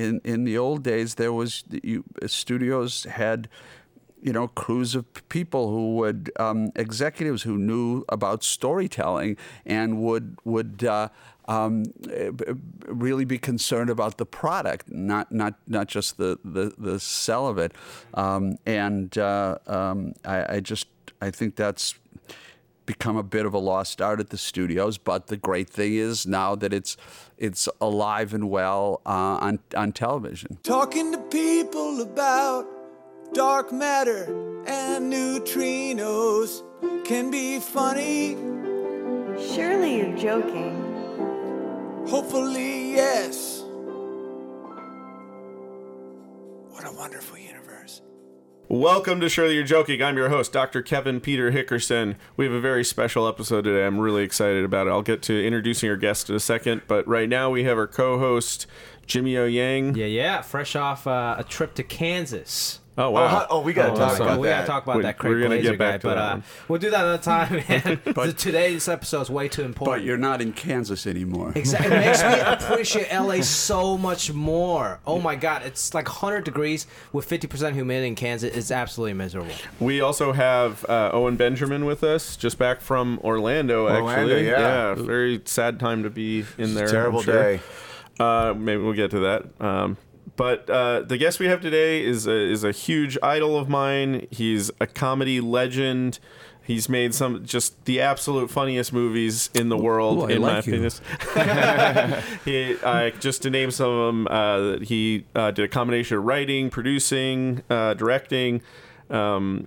in in the old days, there was you, studios had you know, crews of people who would um, executives who knew about storytelling and would would uh, um, really be concerned about the product, not not not just the the, the sell of it. Um, and uh, um, I, I just I think that's become a bit of a lost art at the studios. But the great thing is now that it's it's alive and well uh, on on television. Talking to people about dark matter and neutrinos can be funny. Surely you're joking. Hopefully, yes. What a wonderful universe. Welcome to Surely You're Joking. I'm your host, Dr. Kevin Peter Hickerson. We have a very special episode today. I'm really excited about it. I'll get to introducing our guest in a second, but right now we have our co host, Jimmy O Yang. Yeah, yeah. Fresh off uh, a trip to Kansas. Oh, Oh, wow. how- oh, we gotta Oh, talk awesome. about we that. gotta talk about We- that Craig we're gonna Blazer get back guy, to but that uh, we'll do that another time. Man. The- today's episode is way too important. But you're not in Kansas anymore. Exactly. It makes me appreciate LA so much more. Oh my God, it's like 100 degrees with 50% humidity in Kansas. It's absolutely miserable. We also have uh, Owen Benjamin with us, just back from Orlando, Orlando, actually. yeah. very sad time to be in there. I'm Terrible sure. day. Uh, maybe we'll get to that. Um, but uh, the guest we have today is a, is a huge idol of mine. He's a comedy legend. He's made some just the absolute funniest movies in the world, Ooh, I in like you. opinion. he, uh, just to name some of them, uh, he uh, did a combination of writing, producing, uh, directing, um,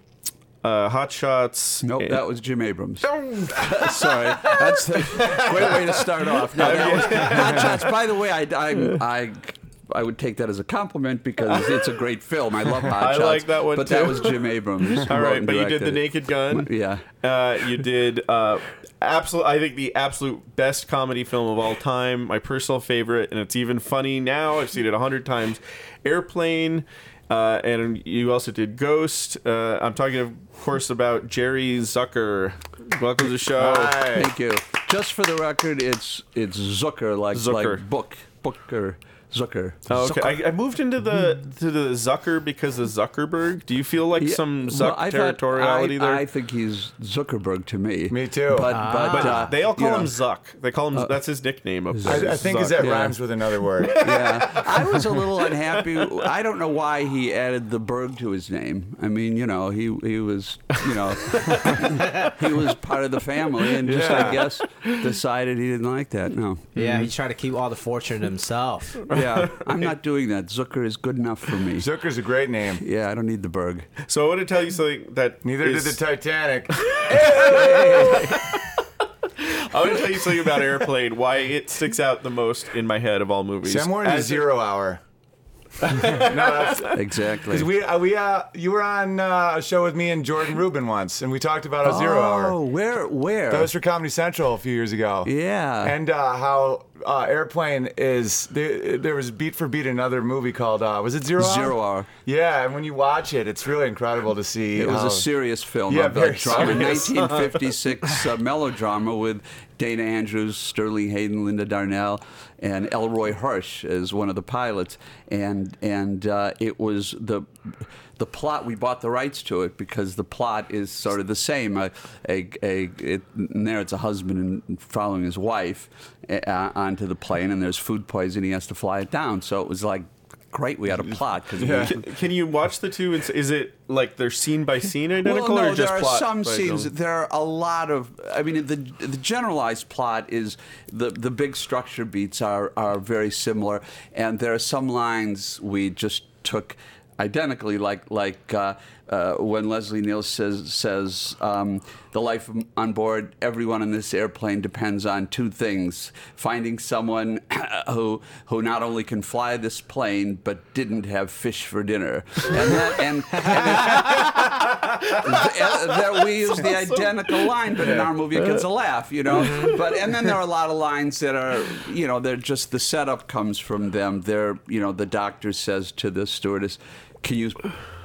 uh, Hot Shots. Nope, eh, that was Jim Abrahams. Sorry, that's a great way to start off. No, was Hot Shots. By the way, I, I, I, I would take that as a compliment because it's a great film. I love Hot I Shots. like that one, But too. that was Jim Abrahams. All right, but you did the it. Naked Gun. Yeah. Uh, you did uh, absolute. I think the absolute best comedy film of all time. My personal favorite, and it's even funny now. I've seen it a hundred times. Airplane. Uh, and you also did Ghost. Uh, I'm talking, of course, about Jerry Zucker. Welcome to the show. Hi. Thank you. Just for the record, it's it's Zucker, like Zucker. like book Booker Zucker. Oh, okay, I, I moved into the hmm. to the Zucker because of Zuckerberg. Do you feel like Yeah, some well, Zuck I thought- territoriality I, there? I think he's Zuckerberg to me. Me too. But ah. but, but uh, they all call him know, Zuck. They call him. Uh, that's his nickname. Of I, I think is that Yeah. rhymes with another word. yeah, I was a little unhappy. I don't know why he added the Berg to his name. I mean, you know, he he was, you know, he was part of the family, and just I guess decided he didn't like that. No, Yeah, he mm-hmm. tried to keep all the fortune himself. Yeah, I'm not doing that. Zucker is good enough for me. Zucker's a great name. Yeah, I don't need the Berg. So I want to tell you something that Neither is- did the Titanic. I want to tell you something about Airplane. Why it sticks out the most in my head of all movies. See, I'm more into As Zero Hour. no, Exactly. because we uh, we uh, you were on uh, a show with me and Jordan Rubin once, and we talked about a Zero Oh, Hour. where where? That was for Comedy Central a few years ago. yeah. And uh, how uh, Airplane is there, there was beat for beat another movie called uh, was it Zero Hour? Zero Hour. Yeah, and when you watch it, it's really incredible to see. It was a serious film, Yeah, very drama, serious. 1956 uh, melodrama with Dana Andrews, Sterling Hayden, Linda Darnell, and Elroy Hirsch as one of the pilots. And and uh, it was the the plot. We bought the rights to it because the plot is sort of the same. A, a, a it, there, it's a husband and following his wife uh, onto the plane, and there's food poisoning. He has to fly it down. So it was like. Great, we had a plot because Can, can you watch the two? And is it like they're scene by scene identical, well, no, or just there are plot some scenes. them? There are a lot of. I mean, the the generalized plot is the the big structure beats are are very similar, and there are some lines we just took identically, like like uh, uh, when Leslie Niels says says um, the life on board everyone in this airplane depends on two things: finding someone who who not only can fly this plane but didn't have fish for dinner, and that and, and uh, that we use the identical line, but in our movie it gets a laugh, you know. But and then there are a lot of lines that are, you know, they're just the setup comes from them. They're, you know, the doctor says to the stewardess, "Can you,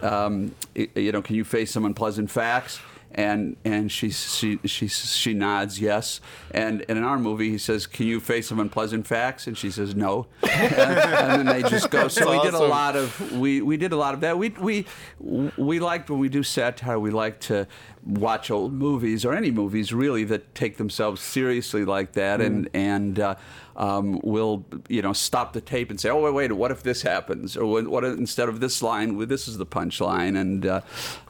um, you know, can you face some unpleasant facts?" and and she she she she nods yes. And, and in our movie, he says, "Can you face some unpleasant facts?" And she says, "No." and, and then they just go. So we did a lot of we we did a lot of that. We we we liked when we do satire. We like to watch old movies or any movies really that take themselves seriously like that, and and uh, um, we'll you know stop the tape and say, oh wait wait, what if this happens? Or what, what if, instead of this line, well, this is the punchline, and uh,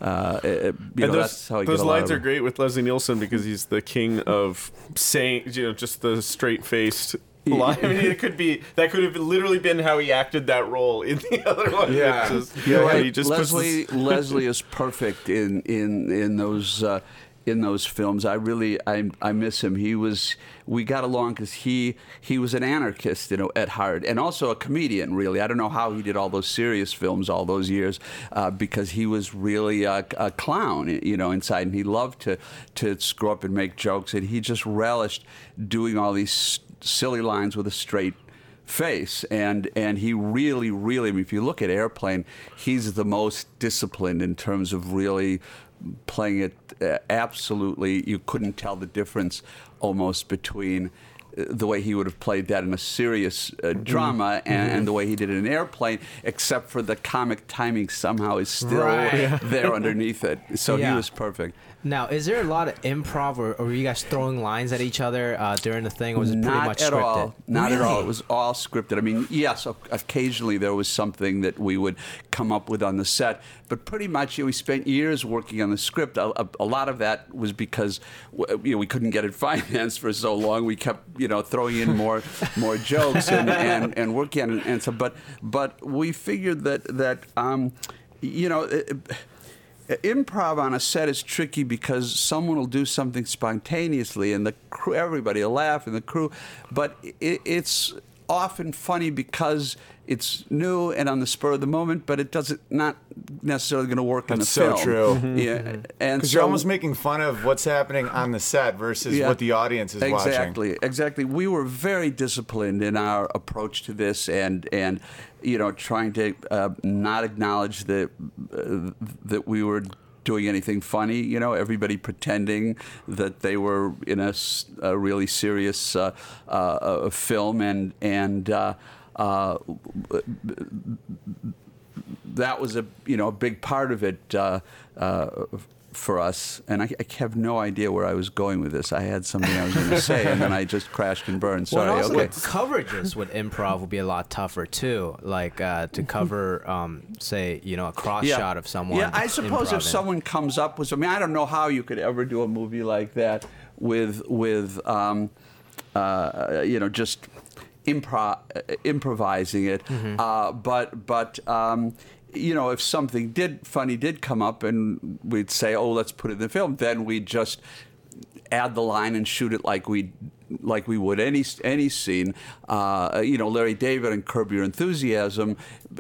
uh, it- you know those, that's how you those get a lot lines of are great with Leslie Nielsen because he's the king of saying, you know, just the straight faced line. I mean, it could be that could have literally been how he acted that role in the other one. Yeah. It's just- You're right. he just Leslie Leslie is perfect in in in those uh, in those films. I really I I miss him. He was we got along because he he was an anarchist, you know, at heart, and also a comedian. Really, I don't know how he did all those serious films all those years uh, because he was really a, a clown, you know, inside, and he loved to to screw up and make jokes, and he just relished doing all these silly lines with a straight face and and he really really I mean, if you look at airplane he's the most disciplined in terms of really playing it uh, absolutely you couldn't tell the difference almost between uh, the way he would have played that in a serious uh, drama and, and the way he did it in airplane except for the comic timing somehow is still Right. there underneath it so Yeah. he was perfect Now, is there a lot of improv, or, or were you guys throwing lines at each other uh, during the thing, or was it pretty not much at scripted? all. Not at all. It was all scripted. I mean, yes, o- occasionally there was something that we would come up with on the set, but pretty much you know, we spent years working on the script. A, a, a lot of that was because w- you know we couldn't get it financed for so long. We kept you know throwing in more more jokes and, and, and working on it. And so, but but we figured that that um, you know. It, improv on a set is tricky because someone will do something spontaneously and the crew everybody will laugh and the crew but it, it's often funny because it's new and on the spur of the moment but it doesn't not necessarily going to work in the That's so film true. yeah and Because so you're almost making fun of what's happening on the set versus Yeah. what the audience is watching. exactly exactly we were very disciplined in our approach to this and and you know trying to uh, not acknowledge that uh, that we were doing anything funny you know everybody pretending that they were in a really serious uh, uh, film and and uh, uh, that was a you know a big part of it uh, for us. And I, I have no idea where I was going with this. I had something I was going to say, and then I just crashed and burned. Sorry. and also okay. the coverages with improv would be a lot tougher too. Like uh, to cover, um, say, you know, a cross shot of someone. Yeah, I suppose if someone comes up with, I mean, I don't know how you could ever do a movie like that with with um, uh, you know just impro- uh, improvising it, Mm-hmm. uh, but but. Um, you know, if something did funny did come up, and we'd say, "Oh, let's put it in the film," then we'd just add the line and shoot it like we like we would any any scene. Uh, you know, Larry David and Curb Your Enthusiasm,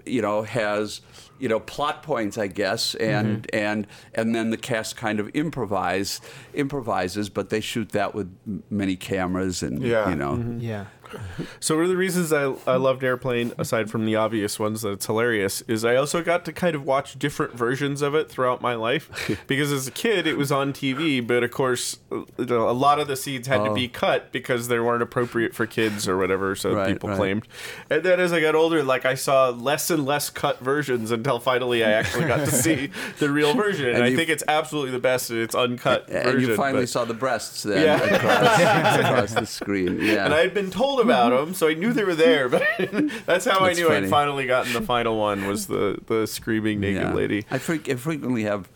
you know, has you know plot points, I guess, and Mm-hmm. and and then the cast kind of improvise improvises, but they shoot that with many cameras and Yeah. you know. Yeah. So one of the reasons I, I loved Airplane, aside from the obvious ones that it's hilarious, is I also got to kind of watch different versions of it throughout my life. because as a kid, it was on TV, but of course, a lot of the scenes had to be oh. cut because they weren't appropriate for kids or whatever. So Oh. Right, people right. claimed. And then as I got older, like I saw less and less cut versions until finally I actually got to see the real version. And, And I you- think it's absolutely the best. and It's uncut And version. you finally but- saw the breasts then Yeah. across, across the screen. Yeah. and I had been told about them, so I knew they were there. But that's how I knew funny. I'd finally gotten the final one was the the screaming naked Yeah. lady. I, fre- I frequently have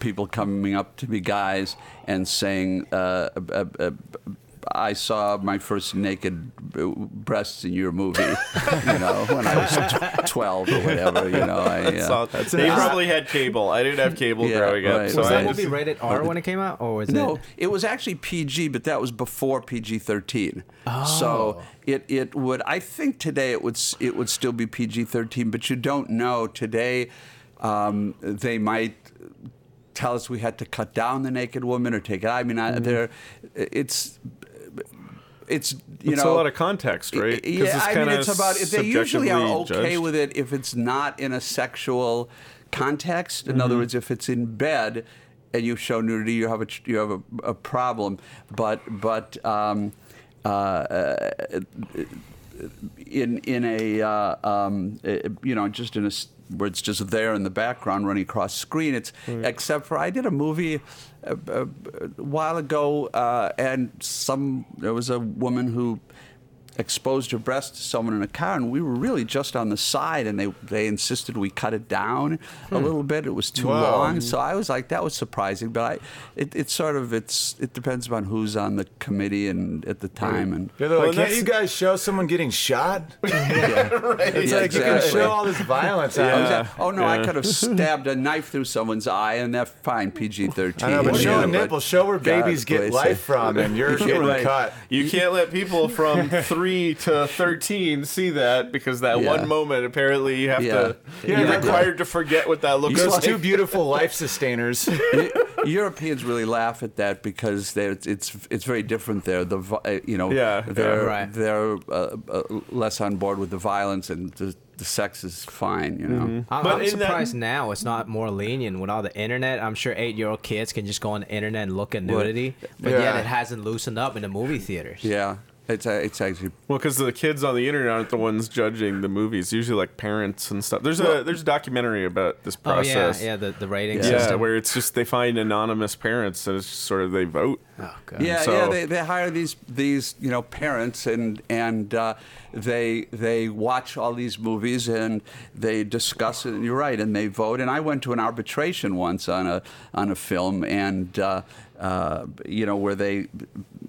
people coming up to me, guys, and saying, uh, uh, uh, "I saw my first naked uh, breasts in your movie." you know, when I was tw- twelve or whatever. You know, I. Uh, So they probably had cable. I didn't have cable Yeah, growing up. right, so Was I that right. movie rated R when it came out, or was no, it? it was actually PG, but that was before PG thirteen. Oh. So it it would I think today it would it would still be PG thirteen, but you don't know today. Um, they might tell us we had to cut down the naked woman or take it. I mean, I, there, it's it's you It's know a lot of context, right? Yeah, it's I mean, it's about they usually are okay judged. with it if it's not in a sexual context. In Mm-hmm. other words, if it's in bed, and you show nudity, you have a you have a, a problem. But but um, uh, in in a uh, um, uh, you know just in a where it's just there in the background running across screen. It's except for I did a movie a, while ago, uh, and some there was a woman who exposed her breast to someone in a car, and we were really just on the side, and they they insisted we cut it down a hmm. little bit. It was too Wow. long, so I was like, that was surprising. But I, it, it's sort of it's it depends upon who's on the committee and at the time, and Yeah, they're Well, like, can't you guys show someone getting shot? It's Yeah, like you can exactly. show all this violence. Oh, out is there. that- oh no, I could have stabbed a knife through someone's eye, and that's fine, PG thirteen. But show Yeah, a nipple, show where God babies get life it. from, and you're getting right. cut. You can't let people from three to thirteen see that because that Yeah. one moment apparently you have Yeah. to Yeah, you're like- required to forget what that looks Those like. two beautiful life sustainers. Europeans really laugh at that because they're, it's it's very different there. The uh, you know Yeah, they're yeah. Right. they're uh, uh, less on board with the violence and the, the sex is fine. You know. I'm, But I'm in that- surprised now it's not more lenient with all the internet. I'm sure eight-year-old kids can just go on the internet and look at nudity, but yet it hasn't loosened up in the movie theaters. Yeah, it's uh, it's actually Well, because the kids on the internet aren't the ones judging the movies. Usually, like parents and stuff. There's a there's a documentary about this process. Oh yeah, process. yeah, the, the rating Yeah, system. where it's just they find anonymous parents and it's just sort of they vote. oh god. Yeah, so- yeah. They, they hire these these you know parents and and uh, they they watch all these movies and they discuss it. And you're right, and they vote. And I went to an arbitration once on a on a film, and uh, uh, you know where they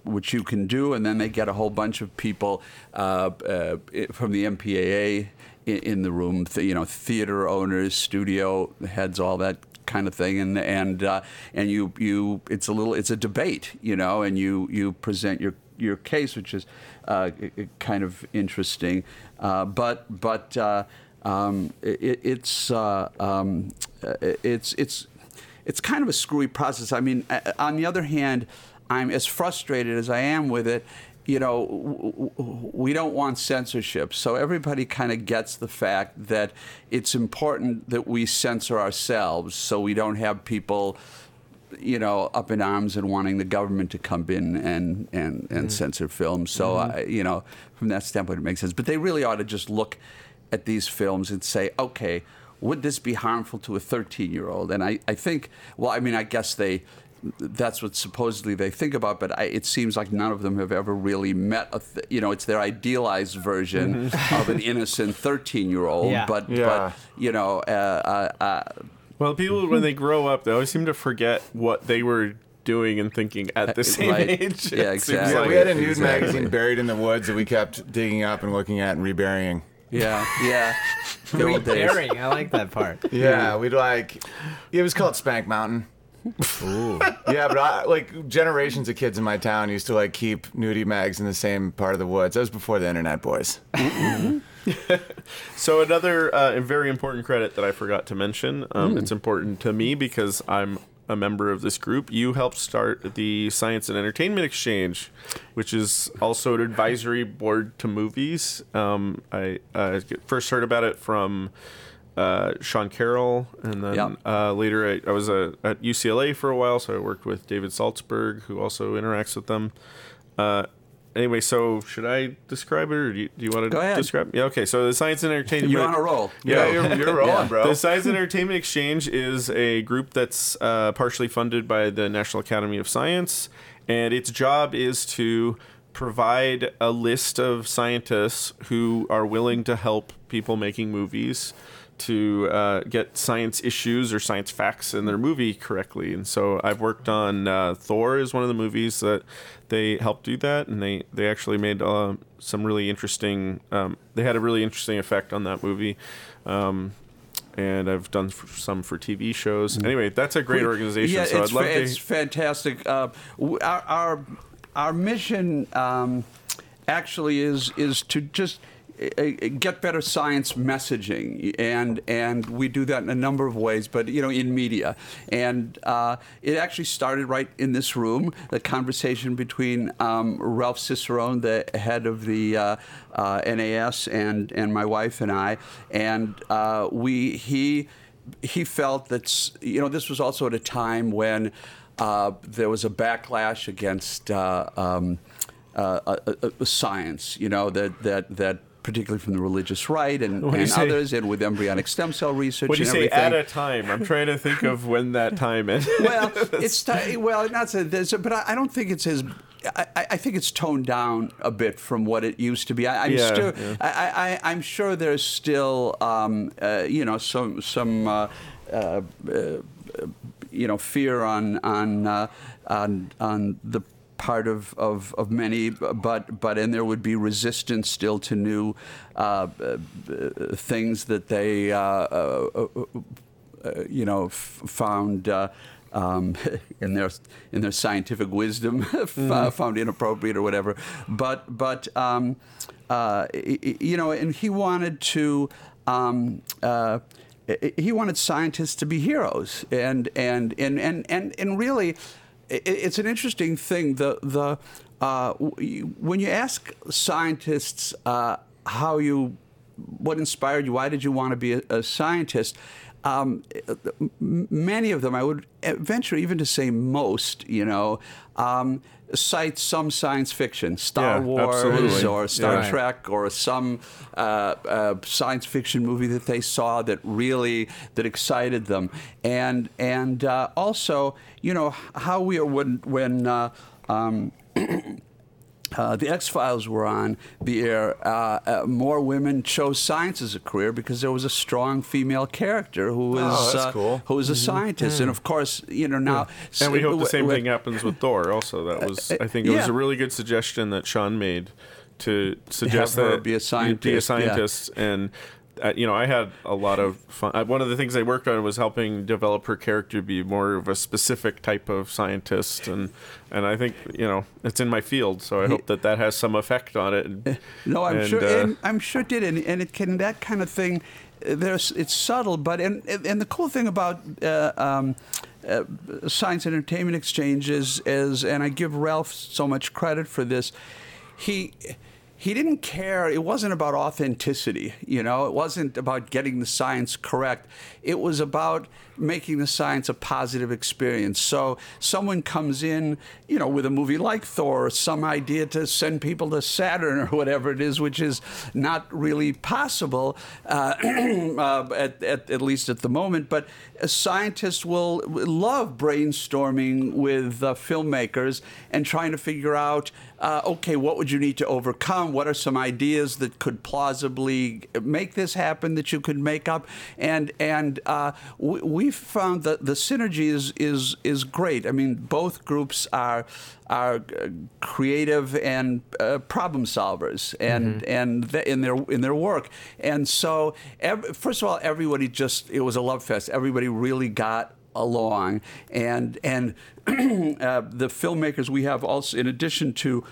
which you can do, and then they get a whole bunch of people uh, uh, from the MPAA in, in the room. th- You know, theater owners, studio heads, all that kind of thing and and uh, and you you it's a little it's a debate you know and you you present your your case which is uh, kind of interesting uh, but but uh, um, it, it's um, it's it's it's kind of a screwy process I mean on the other hand I'm as frustrated as I am with it you know, w- w- we don't want censorship. So everybody kind of gets the fact that it's important that we censor ourselves so we don't have people, you know, up in arms and wanting the government to come in and, and, and mm-hmm. censor films. So, mm-hmm. I, you know, from that standpoint, it makes sense. But they really ought to just look at these films and say, okay, would this be harmful to a 13 year old? And I, I think, well, I mean, I guess they that's what supposedly they think about, but I, it seems like none of them have ever really met a, th- you know, it's their idealized version of an innocent 13 year old. Yeah. But, Yeah. but, you know, uh, uh, uh, Well, people when they grow up, they always seem to forget what they were doing and thinking at the same right. age. Yeah, It seems exactly. Yeah, we had a nude Exactly. magazine buried in the woods that we kept digging up and looking at and reburying. Yeah, yeah. The old days. Repairing, I like that part. Yeah, we'd like. It was called Spank Mountain. Ooh. Yeah, but I, like generations of kids in my town used to like keep nudie mags in the same part of the woods. That was before the internet, boys. So another uh, very important credit that I forgot to mention. Um, Hmm. It's important to me because I'm a member of this group. You helped start the Science and Entertainment Exchange, which is also an advisory board to movies. Um, I uh, first heard about it from uh, Sean Carroll, and then Yep. uh, later I, I was uh, at UCLA for a while, so I worked with David Saltzberg, who also interacts with them. Anyway, so should I describe it, or do you, do you want to Go ahead. describe? Yeah, okay. So the Science and Entertainment. You're on a roll. Yeah, Yeah. you're, you're rolling, bro. The Science and Entertainment Exchange is a group that's uh, partially funded by the National Academy of Science, and its job is to provide a list of scientists who are willing to help people making movies to uh, get science issues or science facts in their movie correctly. And so I've worked on uh, Thor is one of the movies that they helped do that, and they they actually made uh, some really interesting. Um, they had a really interesting effect on that movie. Um, and I've done f- some for TV shows. Anyway, that's a great organization. Yeah, so it's, I'd love fa- to. it's fantastic. Uh, our, our our mission um, actually is is to just get better science messaging, and and we do that in a number of ways. But you know, in media, and uh, it actually started right in this room. The conversation between um, Ralph Cicerone, the head of the uh, uh, NAS, and and my wife and I, and uh, we he he felt that you know this was also at a time when uh, there was a backlash against uh, um, uh, uh, uh, science. You know that that that. Particularly from the religious right and, and others, and with embryonic stem cell research When you and say everything. at a time, I'm trying to think of when that time is. well, it's ti- well, not so. There's, but I, I don't think it's as. I, I think it's toned down a bit from what it used to be. I, I'm Yeah, still. yeah. I, I, I'm sure there's still, um, uh, you know, some some. Uh, uh, uh, you know, fear on on uh, on on the part of, of, of many, but but and there would be resistance still to new uh, uh, things that they uh, uh, you know, f- found uh, um, in their in their scientific wisdom uh, found inappropriate or whatever. But but um, uh, you know, and he wanted to. Um, uh, he wanted scientists to be heroes, and and and and and, and really, i- it's an interesting thing. The the uh, when you ask scientists uh, how you what inspired you? Why did you want to be a, a scientist? Um, many of them, I would venture even to say most, you know, um, cite some science fiction, Star Yeah, Wars absolutely. or Star Yeah. Trek or some uh, uh, science fiction movie that they saw that really that excited them, and and uh, also, you know, how we are when when. Uh, um, uh, the X Files were on the air, uh, uh, more women chose science as a career because there was a strong female character who was Oh, uh, cool. who was a scientist, and of course, you know now. And we hope the same w- thing happens with Thor. Also, that was I think it was a really good suggestion that Sean made to suggest that be a you Be a scientist, yeah. and uh, you know, I had a lot of fun. One of the things I worked on was helping develop her character to be more of a specific type of scientist, and and I think you know it's in my field, so I hope that that has some effect on it. No, I'm And, sure. uh, and I'm sure it did, and, and it can that kind of thing. uh, There's it's subtle, but and and the cool thing about uh, um, uh, science entertainment exchange is, is, and I give Ralph so much credit for this. He he didn't care. It wasn't about authenticity, you know. It wasn't about getting the science correct. It was about making the science a positive experience. So someone comes in, you know, with a movie like Thor, or some idea to send people to Saturn or whatever it is, which is not really possible, uh, uh, at, at, at least at the moment. But scientists will love brainstorming with uh, filmmakers and trying to figure out, uh, okay, what would you need to overcome? What are some ideas that could plausibly make this happen that you could make up? And and uh, we, found that the synergy is is is great. I mean, both groups are are uh, creative and uh, problem solvers, and and th- in their in their work. And so, ev- first of all, everybody just it was a love fest. Everybody really got along, and and uh, the filmmakers we have also, in addition to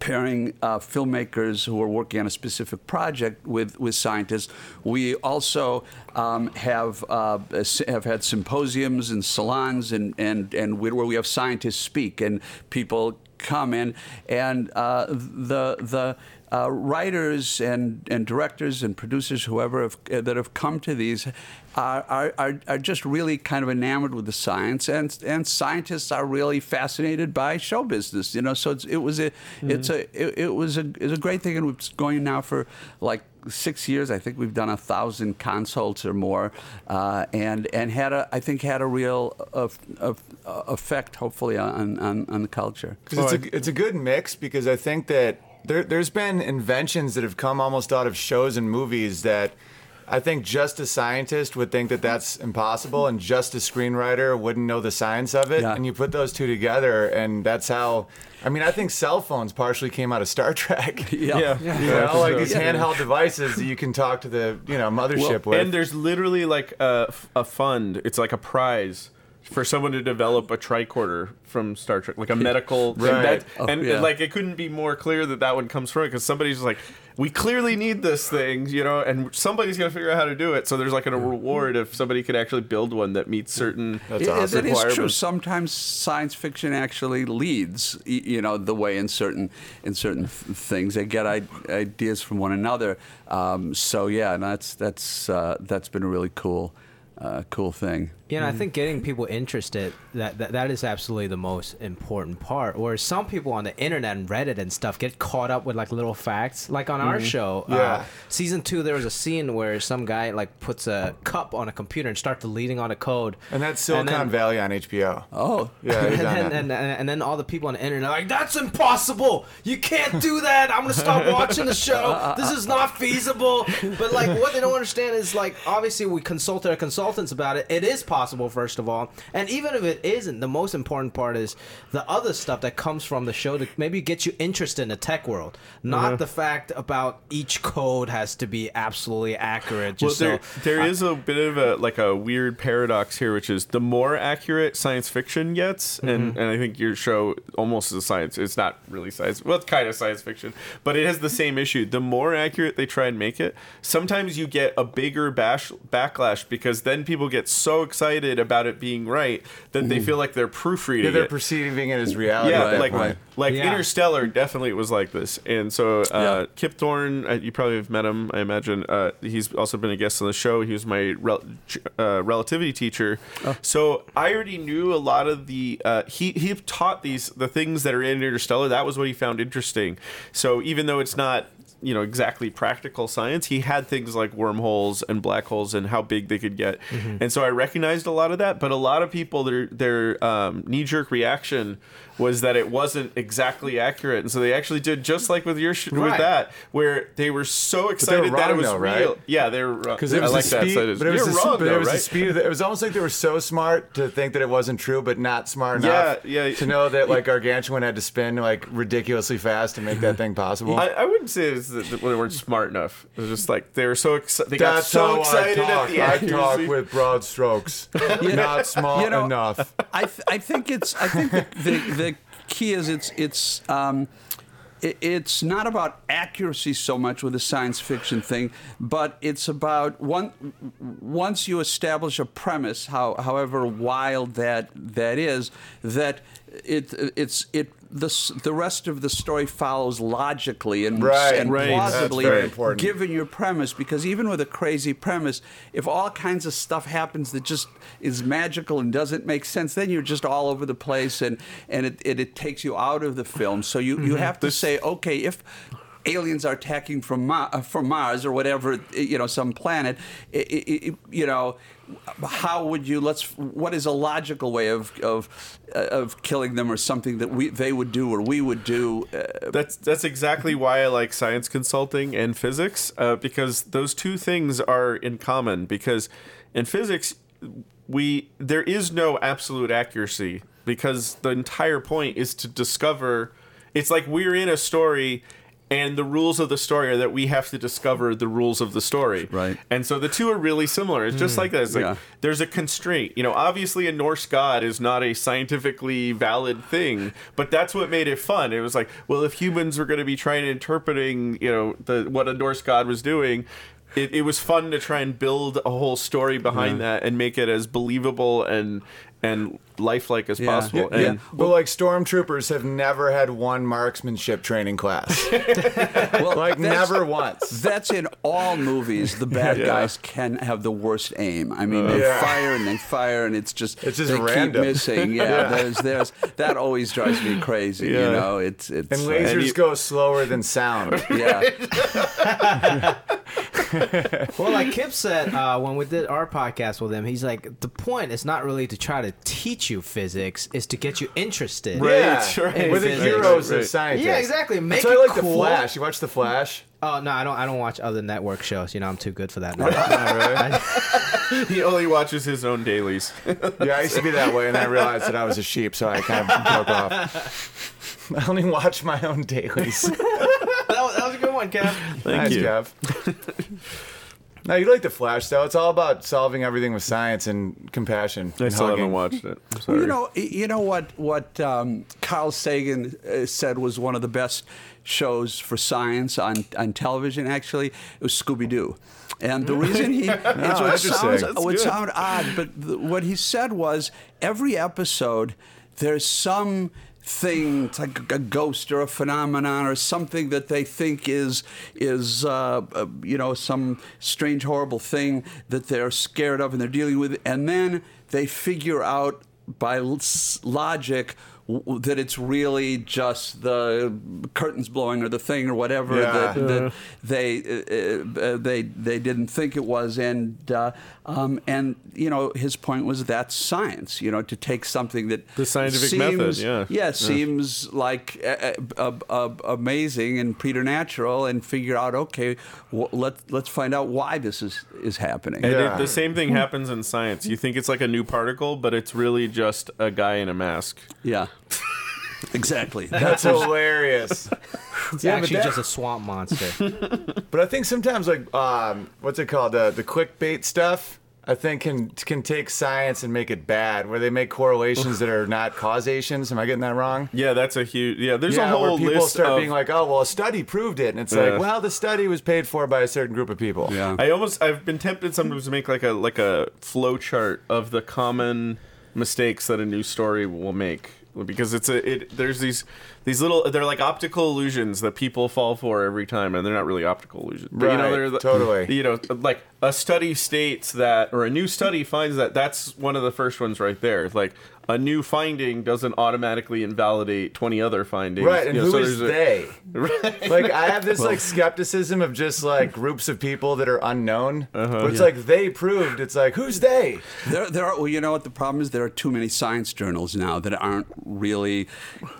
pairing uh, filmmakers who are working on a specific project with, with scientists. We also um, have uh, have had symposiums and salons and, and, and where we have scientists speak and people come in and uh, the the uh, writers and, and directors and producers, whoever have, that have come to these, are, are, are, are just really kind of enamored with the science, and and scientists are really fascinated by show business. You know, so it's, it was a it's a it, it was a it's a great thing, and it's going now for like six years. I think we've done a thousand consults or more, uh, and and had a I think had a real of, of, uh, effect, hopefully, on, on on the culture. 'Cause it's a it's a good mix because I think that there there's been inventions that have come almost out of shows and movies that I think just a scientist would think that that's impossible, and just a screenwriter wouldn't know the science of it. Yeah. And you put those two together, and that's how. I mean, I think cell phones partially came out of Star Trek. Yeah. You know, like these Yeah. handheld devices that you can talk to the you know mothership with. And there's literally like a, a fund. It's like a prize for someone to develop a tricorder from Star Trek, like a medical. Right. That, Oh, and yeah. like it couldn't be more clear that that one comes from it because somebody's like, we clearly need this thing, you know, and somebody's gonna figure out how to do it. So there's like a reward if somebody could actually build one that meets certain. That's It- awesome. That is true. Sometimes science fiction actually leads, you know, the way in certain in certain things. They get I- ideas from one another. Um, so yeah, and that's that's uh, that's been a really cool. uh, cool thing. You know, I think getting people interested that, that that is absolutely the most important part. Where some people on the internet and Reddit and stuff get caught up with like little facts. Like on our show, uh, Yeah. season two, there was a scene where some guy like puts a cup on a computer and starts deleting all the code. And that's Silicon then- Valley on HBO. Oh, Yeah, and then, and, and, and then all the people on the internet are like, that's impossible. You can't do that. I'm going to stop watching the show. This is not feasible. But, like, what they don't understand is, like, obviously we consulted our consultants about it. It is possible, first of all. And even if it isn't, the most important part is the other stuff that comes from the show to maybe get you interested in the tech world. Not the fact about each code has to be absolutely accurate. Well, Just there, so, there is a bit of a like a weird paradox here, which is the more accurate science fiction gets, and, mm-hmm. and I think your show almost is a science. It's not really science. Well, it's kind of science fiction, but it has the same issue. The more accurate they try and make it, sometimes you get a bigger bash backlash because then people get so excited about it being right that they feel like they're proofreading Yeah, they're it. perceiving it as reality Yeah, like point. like Yeah. Interstellar definitely was like this, and so uh, Yeah. Kip Thorne, uh, you probably have met him, I imagine. Uh, he's also been a guest on the show. He was my rel- uh, relativity teacher, so I already knew a lot of the. Uh, he he taught these the things that are in Interstellar. That was what he found interesting. So even though it's not you know exactly practical science. He had things like wormholes and black holes and how big they could get. And so i recognized a lot of that but a lot of people their their um, knee-jerk reaction was that it wasn't exactly accurate and so they actually did just like with your sh- with that where they were so they were excited that it was though, real right? yeah they were wrong Because it I was like the that speed, side of- but it was, you're wrong but it though, was the right? speed. Of the, it was almost like they were so smart to think that it wasn't true, but not smart enough. Yeah, yeah. To know that like Gargantua had to spin like ridiculously fast to make that thing possible. I, I wouldn't say it's that they weren't smart enough. It was just like they were so excited. They got so excited I talk. at the I talk with broad strokes, not small you know, enough. I th- I think it's I think the, the the key is it's it's um, it, it's not about accuracy so much with the science fiction thing, but it's about one once you establish a premise, how however wild that that is, that it it's it the the rest of the story follows logically and Right, and right. Plausibly given your premise because even with a crazy premise if all kinds of stuff happens that just is magical and doesn't make sense then you're just all over the place and and it, it, it takes you out of the film. So you, you mm-hmm. have to say okay if aliens are attacking from Ma- uh, from Mars or whatever you know some planet i i i you know how would you let's what is a logical way of of uh, of killing them or something that we they would do or we would do uh, That's that's exactly why I like science consulting and physics uh, because those two things are in common. Because in physics, we there is no absolute accuracy because the entire point is to discover. It's like we're in a story. And the rules of the story are that we have to discover the rules of the story. Right. And so the two are really similar. It's just hmm. like that. It's like Yeah. there's a constraint. You know, obviously a Norse god is not a scientifically valid thing, but that's what made it fun. It was like, well, if humans were going to be trying to interpreting, you know, the what a Norse god was doing, it, it was fun to try and build a whole story behind that and make it as believable and and lifelike as Yeah. possible. Yeah. And But like stormtroopers have never had one marksmanship training class. well, like that's- never once. That's in all movies. The bad Yeah. guys can have the worst aim. I mean, they Yeah. fire and they fire, and it's just It's just they random. keep missing. Yeah, there's there's that always drives me crazy. You Yeah. know, it's it's And uh, lasers you- go slower than sound. yeah. Well, like Kip said uh, when we did our podcast with him, he's like, the point is not really to try to teach you physics, is to get you interested. Right, yeah, right. we're the Physics. heroes Right. of scientists. Yeah, exactly. Make That's why I it like cool. the Flash. You watch the Flash? Oh no, I don't. I don't watch other network shows. You know, I'm too good for that. Now. he only watches his own dailies. Yeah, I used to be that way, and I realized that I was a sheep, so I kind of broke off. I only watch my own dailies. that, was, that was a good one, Kev. Thank nice, you. Kev. No, you like the Flash, though. It's all about solving everything with science and compassion. I and still hugging. haven't watched it. I'm sorry. you know, you know what what um, Carl Sagan uh, said was one of the best shows for science on, on television. Actually, it was Scooby Doo. And the reason he, it's what sounds, That's would good. sound odd, but the, what he said was every episode there's some thing, it's like a ghost or a phenomenon or something that they think is is uh, uh, you know some strange horrible thing that they're scared of and they're dealing with, and then they figure out by logic that it's really just the curtains blowing or the thing or whatever Yeah. that, that they uh, uh, they they didn't think it was and uh, um, and you know his point was that's science you know to take something that The scientific seems, method, yeah. yeah seems like uh, uh, uh, amazing and preternatural and figure out okay w- let let's find out why this is is happening And Yeah. it, the same thing happens in science. You think it's like a new particle, but it's really just a guy in a mask. yeah exactly That's hilarious. It's Yeah, but actually that- just a swamp monster. But I think sometimes like um, what's it called the the clickbait stuff. I think can can take science and make it bad, where they make correlations that are not causations. Am I getting that wrong? Yeah, that's a huge. Yeah, there's yeah, a whole where people list start of. being like, "Oh, well, a study proved it," and it's Yeah. like, "Well, the study was paid for by a certain group of people." yeah I almost I've been tempted sometimes to make like a like a flow chart of the common mistakes that a news story will make because it's a it there's these these little they're like optical illusions that people fall for every time and they're not really optical illusions but you know Right, they're the- totally. you know like a study states that or a new study finds that that's one of the first ones right there like a new finding doesn't automatically invalidate 20 other findings Right, and You know, who so is a- they? right Like I have this like skepticism of just like groups of people that are unknown. Uh-huh. but it's like they proved. It's like who's they? There, there are. Well, you know what the problem is? There are too many science journals now that aren't really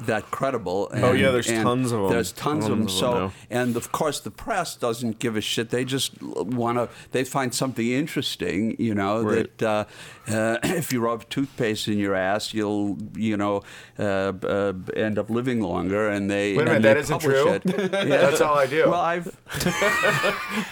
that credible. And, Oh, yeah, there's and tons them. There's tons, of them. Tons of 'em So, now. and of course, the press doesn't give a shit. They just want to. They find something interesting. You know Right. that uh, uh, if you rub toothpaste in your ass, you'll you know uh, uh, end up living longer. And they Wait a minute, that isn't true? It. That's all I do. Well, I've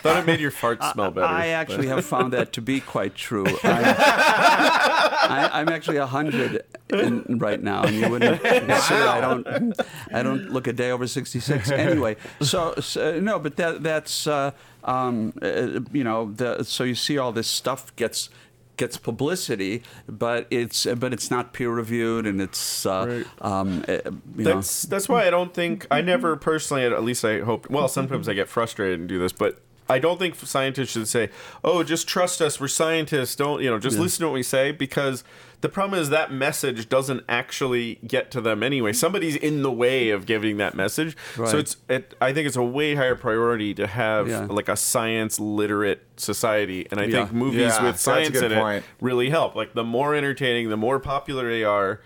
thought it made your fart smell better I actually have found that to be quite true. I, I, I'm actually a hundred right now, and you wouldn't consider I don't. I don't look a day over sixty-six anyway. So, so no, but that that's uh, um, uh, you know. The, so you see all this stuff gets gets publicity, but it's but it's not peer reviewed, and it's uh, Right. um, uh, you know. That's that's why I don't think I never personally at least I hope well sometimes I get frustrated and do this but I don't think scientists should say oh just trust us we're scientists don't you know just listen to what we say because the problem is that message doesn't actually get to them anyway somebody's in the way of giving that message Right. so it's it I think it's a way higher priority to have Yeah. like a science literate society and I Yeah. think movies Yeah, with science in point. it really help like the more entertaining the more popular they are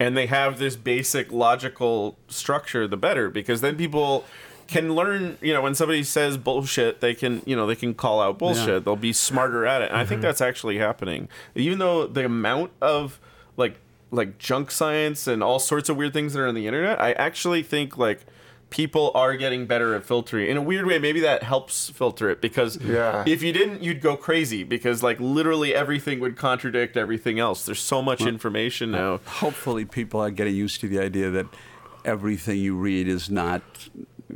and they have this basic logical structure the better because then people can learn you know when somebody says bullshit they can you know they can call out bullshit. Yeah. they'll be smarter at it. And i think mm-hmm. that's actually happening. Even though the amount of like like junk science and all sorts of weird things that are on the internet i actually think like people are getting better at filtering. In a weird way maybe that helps filter it because Yeah. if you didn't you'd go crazy because like literally everything would contradict everything else. There's so much information now. hopefully people are getting used to the idea that everything you read is not,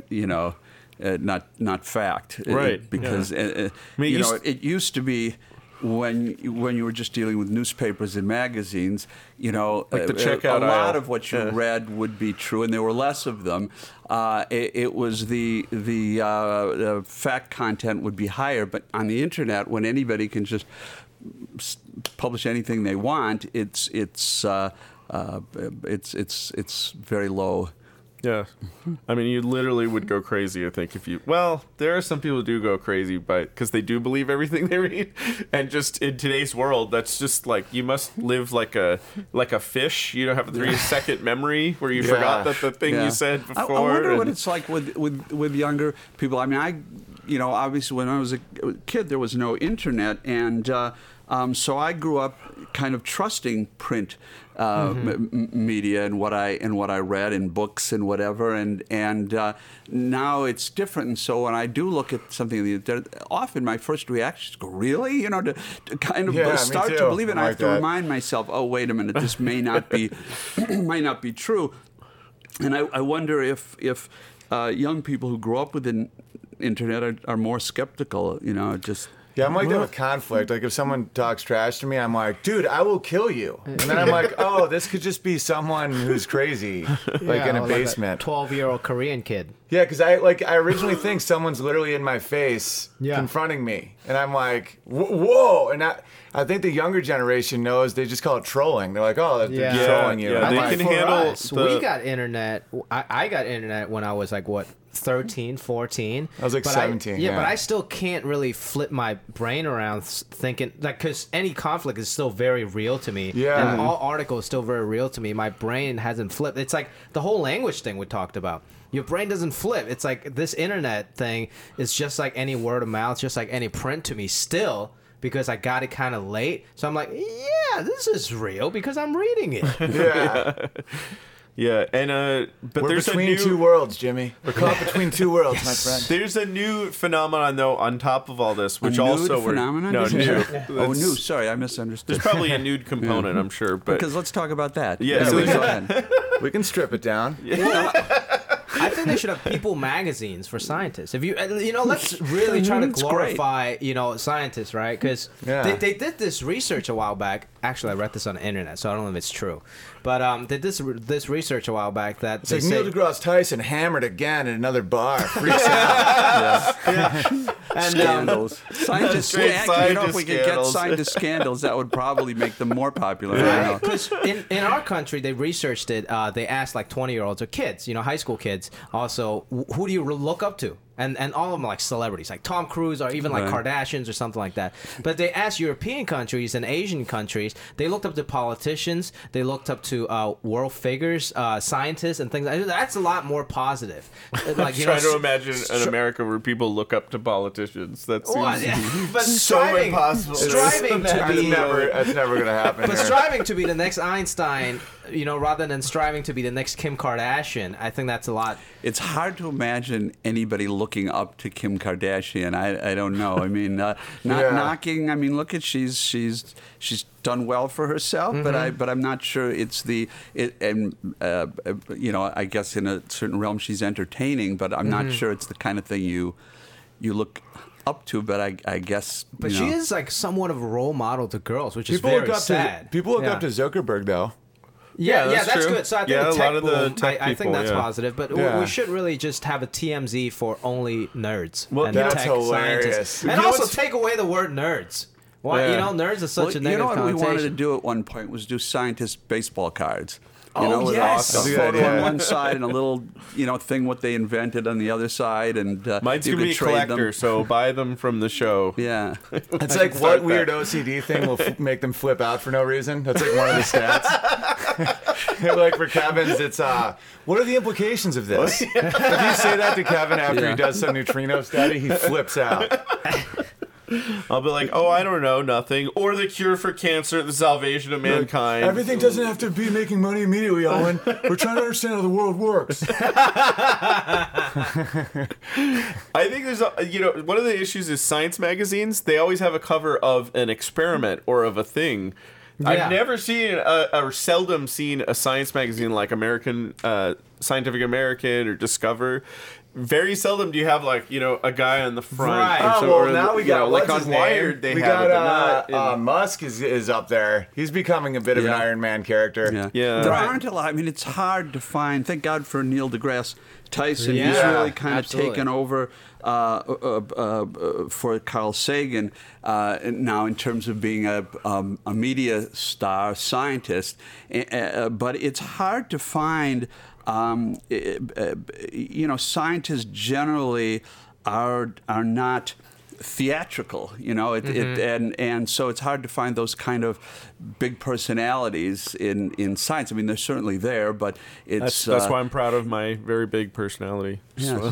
you know, uh, not not fact. Uh, Right, because uh, uh, I mean, you it know used- it used to be. When you- when you were just dealing with newspapers and magazines, you know, Like checkout a lot of what you Yeah. read would be true, and there were less of them. Uh, it, it was the the, uh, the fact content would be higher, but on the internet, when anybody can just publish anything they want, it's it's uh, uh, it's it's it's very low. Yeah, I mean, you literally would go crazy. I think if you. Well, there are some people who do go crazy, but because they do believe everything they read, and just in today's world, that's just like you must live like a like a fish. You don't have a three second memory where you Yeah. forgot that the thing Yeah. you said before. I, wonder what it's like with, with, with younger people. I mean, I, you know, obviously when I was a kid, there was no internet, and uh, um, so I grew up kind of trusting print uh, Mm-hmm. m- media and what I and what I read in books and whatever, and and uh, now it's different. And so when I do look at something, often my first reaction is go, "Really?" You know, to, to kind of Yeah, start to believe it. And I'm I have to that. remind myself, "Oh, wait a minute, this may not be might not be true." And I, I wonder if if uh, young people who grow up with the internet are, are more skeptical. You know, just Yeah, I'm like that with conflict. Like if someone talks trash to me, I'm like, dude, I will kill you. And then I'm like, oh, this could just be someone who's crazy, like in a basement. Twelve-year-old Korean kid. Yeah, because I like I originally think someone's literally in my face Yeah. confronting me, and I'm like, "Wh- whoa! And I, I think the younger generation knows they just call it trolling. They're like, oh, they're Yeah. trolling you. Yeah, I'm they like, can For handle us, the- we got internet. I, I got internet when I was like what 13, 14. I was, like, But 17, yeah, yeah. but I still can't really flip my brain around thinking like because any conflict is still very real to me. Yeah. and mm-hmm. all article is still very real to me. My brain hasn't flipped. It's like the whole language thing we talked about. Your brain doesn't flip. It's like this internet thing is just like any word of mouth, just like any print to me still. Because I got it kind of late, so I'm like, yeah, this is real because I'm reading it. yeah, Yeah, and uh, but we're there's between a new two worlds, Jimmy. We're caught between two worlds, my friend. there's a new phenomenon though on top of all this, which a nude also we're phenomenon? no new. say? oh, new. Sorry, I misunderstood. There's probably a nude component, I'm sure, but because let's talk about that. Yeah, Anyway, so- go ahead. We can strip it down. I think they should have People magazines for scientists. If you, uh, you know, let's really try to glorify, you know, scientists, right? Because Yeah. they, they did this research a while back. Actually, I read this on the internet, so I don't know if it's true. But um, they did this this research a while back that It's they like say, Neil deGrasse Tyson hammered again in another bar. Freaks out. And um, Scandals. Scientists, Straight yeah, you know, if scientist we could get scandals. scientist scandals, that would probably make them more popular. I don't. Because in, in our country, they researched it. Uh, they asked like 20 year olds or kids, you know, high school kids, also, who do you look up to? And, and all of them like celebrities, like Tom Cruise or even like Right. Kardashians or something like that. But they asked European countries and Asian countries, they looked up to politicians, they looked up to uh, world figures, uh, scientists, and things like that. That's a lot more positive. Like, you trying know, to imagine str- an America where people look up to politicians. That seems What? but so striving, impossible. striving to That's be never, that's never gonna happen. But here. striving to be the next Einstein, you know, rather than striving to be the next Kim Kardashian, I think that's a lot. It's hard to imagine anybody looking up to Kim Kardashian. I, I don't know. I mean, uh, not Yeah. knocking. I mean, look at she's she's she's done well for herself, but I but I'm not sure it's the it and uh, you know I guess in a certain realm she's entertaining, but I'm not sure it's the kind of thing you you look up to. But I I guess But you she is like somewhat of a role model to girls, which is People very look up sad. to people look Yeah. up to Zuckerberg though. Yeah, Yeah, yeah, that's that's true. good. So I think Yeah, the a tech lot of the boom, tech I, I think that's yeah. positive. But we- Yeah. we should really just have a TMZ for only nerds Well, and that's tech hilarious. scientists, and know also what's- take away the word nerds. Why, Yeah. you know, nerds are such Well, a you know what we wanted to do at one point was do scientist baseball cards. You Oh, know, with yes. a That's a good photo on one side and a little, you know, thing what they invented on the other side, and uh, Mine's gonna be a trade collector, them. so buy them from the show. Yeah, It's like what start weird. OCD thing will f- make them flip out for no reason. That's like one of the stats. like for Kevin's, it's uh, what are the implications of this? if you say that to Kevin after Yeah. he does some neutrino study, he flips out. I'll be like, oh, I don't know, nothing. Or the cure for cancer, the salvation of mankind. Everything doesn't have to be making money immediately, Owen. We're trying to understand how the world works. I think there's, a, you know, one of the issues is science magazines. They always have a cover of an experiment or of a thing. Yeah. I've never seen, a, or seldom seen a science magazine like American, uh, Scientific American or Discover. Very seldom do you have like you know a guy on the front. Right. Oh so- well, now we you got know, like what's on? Wired. They we have got it, uh, not in- uh, Musk is is up there. He's becoming a bit of an Iron Man character. yeah, Yeah. There Right. aren't a lot. I mean, it's hard to find. Thank God for Neil deGrasse Tyson. Yeah. He's really kind absolutely. of taken over uh, uh, uh, uh, for Carl Sagan uh, now in terms of being a, um, a media star scientist. But it's hard to find. Um, uh, uh, you know, scientists generally are are not theatrical you know it, Mm-hmm. it and and so it's hard to find those kind of big personalities in in science i mean they're certainly there but it's That's, that's uh, why I'm proud of my very big personality. yeah.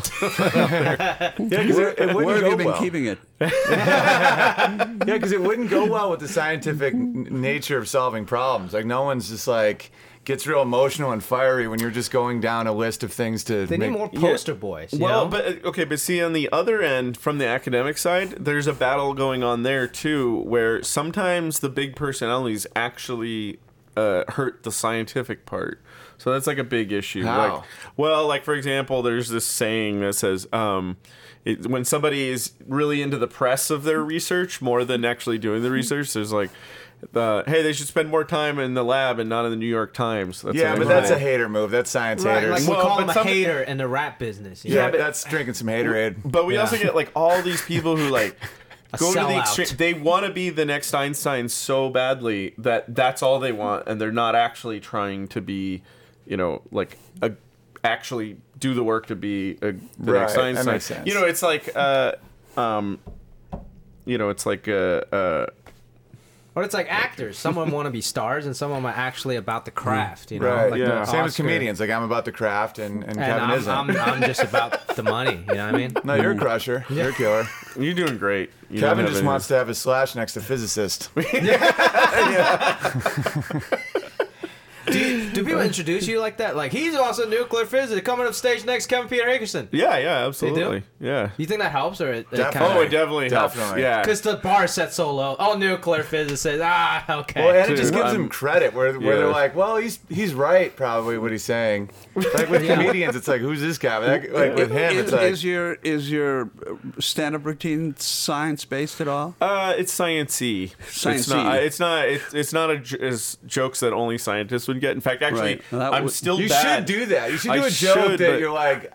Yeah, because it, it wouldn't where have go you been well. keeping it Yeah, because it wouldn't go well with the scientific n- nature of solving problems. Like no one's just like gets real emotional and fiery when you're just going down a list of things to. They make, need more poster boys. you Well, know? but uh, okay, but see, on the other end, from the academic side, there's a battle going on there too, where sometimes the big personalities actually uh, hurt the scientific part. So that's like a big issue. How? Like, well, like for example, there's this saying that says, um, it, when somebody is really into the press of their research more than actually doing the research, there's like, uh, hey, they should spend more time in the lab and not in the New York Times. That's Yeah, but I that's a hater move. That's science Right, haters. like we Well, call but him a some- hater in the rap business. you yeah, but that's drinking some haterade. But we Yeah. also get like all these people who like go to the extreme. They want to be the next Einstein so badly that that's all they want, and they're not actually trying to be, you know, like a, actually do the work to be a, the Right, next that Einstein. makes sense. You know, it's like, uh, um, you know, it's like uh, uh, Or it's like actors. Some of them want to be stars, and some of them are actually about the craft. You know, Right. Like yeah. the Same as comedians. Like I'm about the craft, and, and, And Kevin I'm, isn't. I'm, I'm just about the money. You know what I mean? no, you're a crusher. You're a killer. you're doing great. You Kevin just any- wants to have his slash next to physicist. Do, you, do people introduce you like that? Like he's also a nuclear physicist coming up stage next, Kevin Peter Hickerson. Yeah, yeah, absolutely. Yeah. You think that helps, or it, it Definitely. kind Oh, it definitely, Definitely. helps. Yeah. because the bar is set so low? Oh, nuclear physicist. Ah, okay. Well, and it just gives I'm- him credit where, where Yeah. they're like, well, he's he's right, probably what he's saying. Like with comedians, it's like, who's this guy? Like, like with him, is, it's like, is your is your stand-up routine science based at all? Uh, it's sciencey. It's not. It's not. It's, it's not a, j- as jokes that only scientists would get. In fact, actually, Right. Well, I'm would- still you bad. should do that. You should do a joke should, that but- you're like,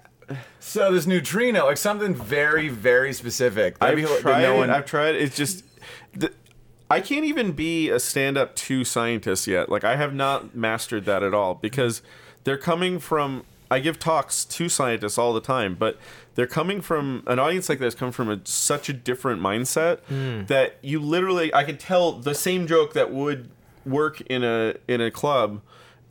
so this neutrino, like something very, very specific. That'd I've be- tried. no one- I've tried. It's just. The, I can't even be a stand-up to scientist yet. Like I have not mastered that at all because they're coming from. I give talks to scientists all the time, but they're coming from an audience like this. Come from a, such a different mindset Hmm. that you literally, I can tell the same joke that would work in a in a club,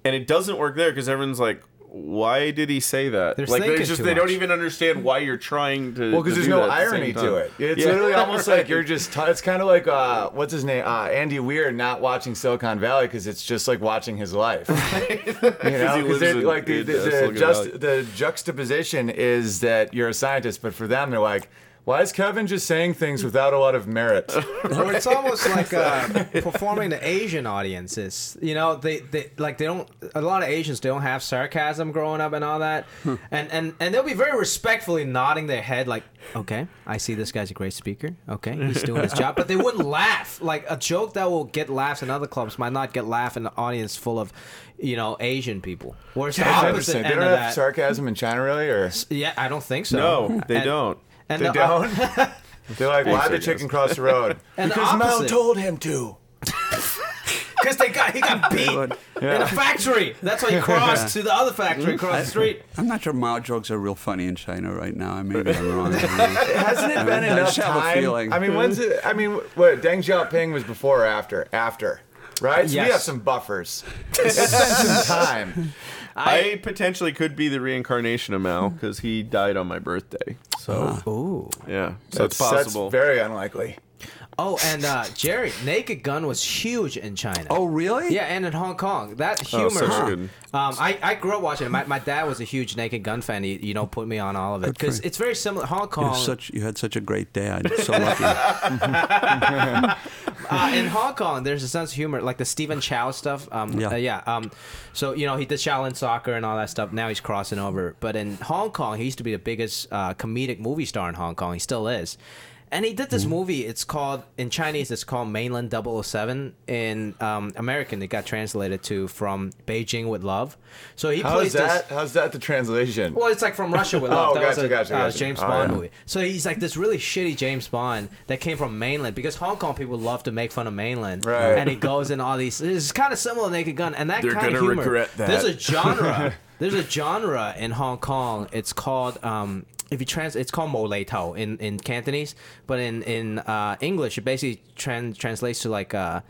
and it doesn't work there because everyone's like. Why did he say that? They're like, thinking there's just too they don't even understand why you're trying to. Well, because there's do no that the irony to it. It's Yeah. literally almost like you're just. T- it's kind of like uh, what's his name, uh, Andy Weir, not watching Silicon Valley because it's just like watching his life. you know, because like the in, the, the, just, the juxtaposition is that you're a scientist, but for them they're like, why is Kevin just saying things without a lot of merit? or it's almost like uh, performing to Asian audiences. You know, they, they like they don't. A lot of Asians don't have sarcasm growing up and all that, Hmm. and and and they'll be very respectfully nodding their head, like, "Okay, I see this guy's a great speaker. Okay, he's doing his job," but they wouldn't laugh. Like a joke that will get laughs in other clubs might not get laugh in an audience full of, you know, Asian people. Whereas the opposite They don't of have that. sarcasm in China, really, or yeah, I don't think so. No, they And- don't. And they the- don't. They're like, why the chicken cross the road? And the because Mao opposite. told him to. Because they got he got beat would. in a factory. That's why he crossed to the other factory across the street. I'm not sure Mao jokes are real funny in China right now. I Maybe I'm wrong. Hasn't it been I enough just have a time? feeling. I mean, when's it? I mean, what Deng Xiaoping was before or after? After, right? So Yes. we have some buffers. It's been some time. I, potentially could be the reincarnation of Mao because he died on my birthday. So Ooh. yeah, so it's That's- possible. That's very unlikely. Oh, and uh, Jerry, Naked Gun was huge in China. oh, really? Yeah, and in Hong Kong. That Oh, humor. such good. Um, I, I grew up watching it. My, my dad was a huge Naked Gun fan. He, you know, put me on all of it. Because it's very similar. Hong Kong. such, you had such a great dad. So lucky. uh, in Hong Kong, there's a sense of humor, like the Stephen Chow stuff. Um, Yeah. yeah. yeah. Um, so you know, he did Shaolin soccer and all that stuff. Now he's crossing over. But in Hong Kong, he used to be the biggest uh, comedic movie star in Hong Kong. He still is. And he did this Mm-hmm. movie. It's called in Chinese. It's called Mainland 007. In um, American, it got translated to From Beijing with Love. So he How's plays that? this. How's that the translation? Well, it's like from Russia with Love. Oh, that was gotcha, a gotcha, uh, gotcha. James Oh, Bond yeah. movie. So he's like this really shitty James Bond that came from mainland because Hong Kong people love to make fun of mainland. Right. And he goes in all these. It's kind of similar to Naked Gun, and that They're kind of gonna humor. regret that. There's a genre. there's a genre in Hong Kong. It's called. Um, if you trans, it's called Mo Lei Tao in, in Cantonese, but in in uh, English, it basically tran- translates to like uh,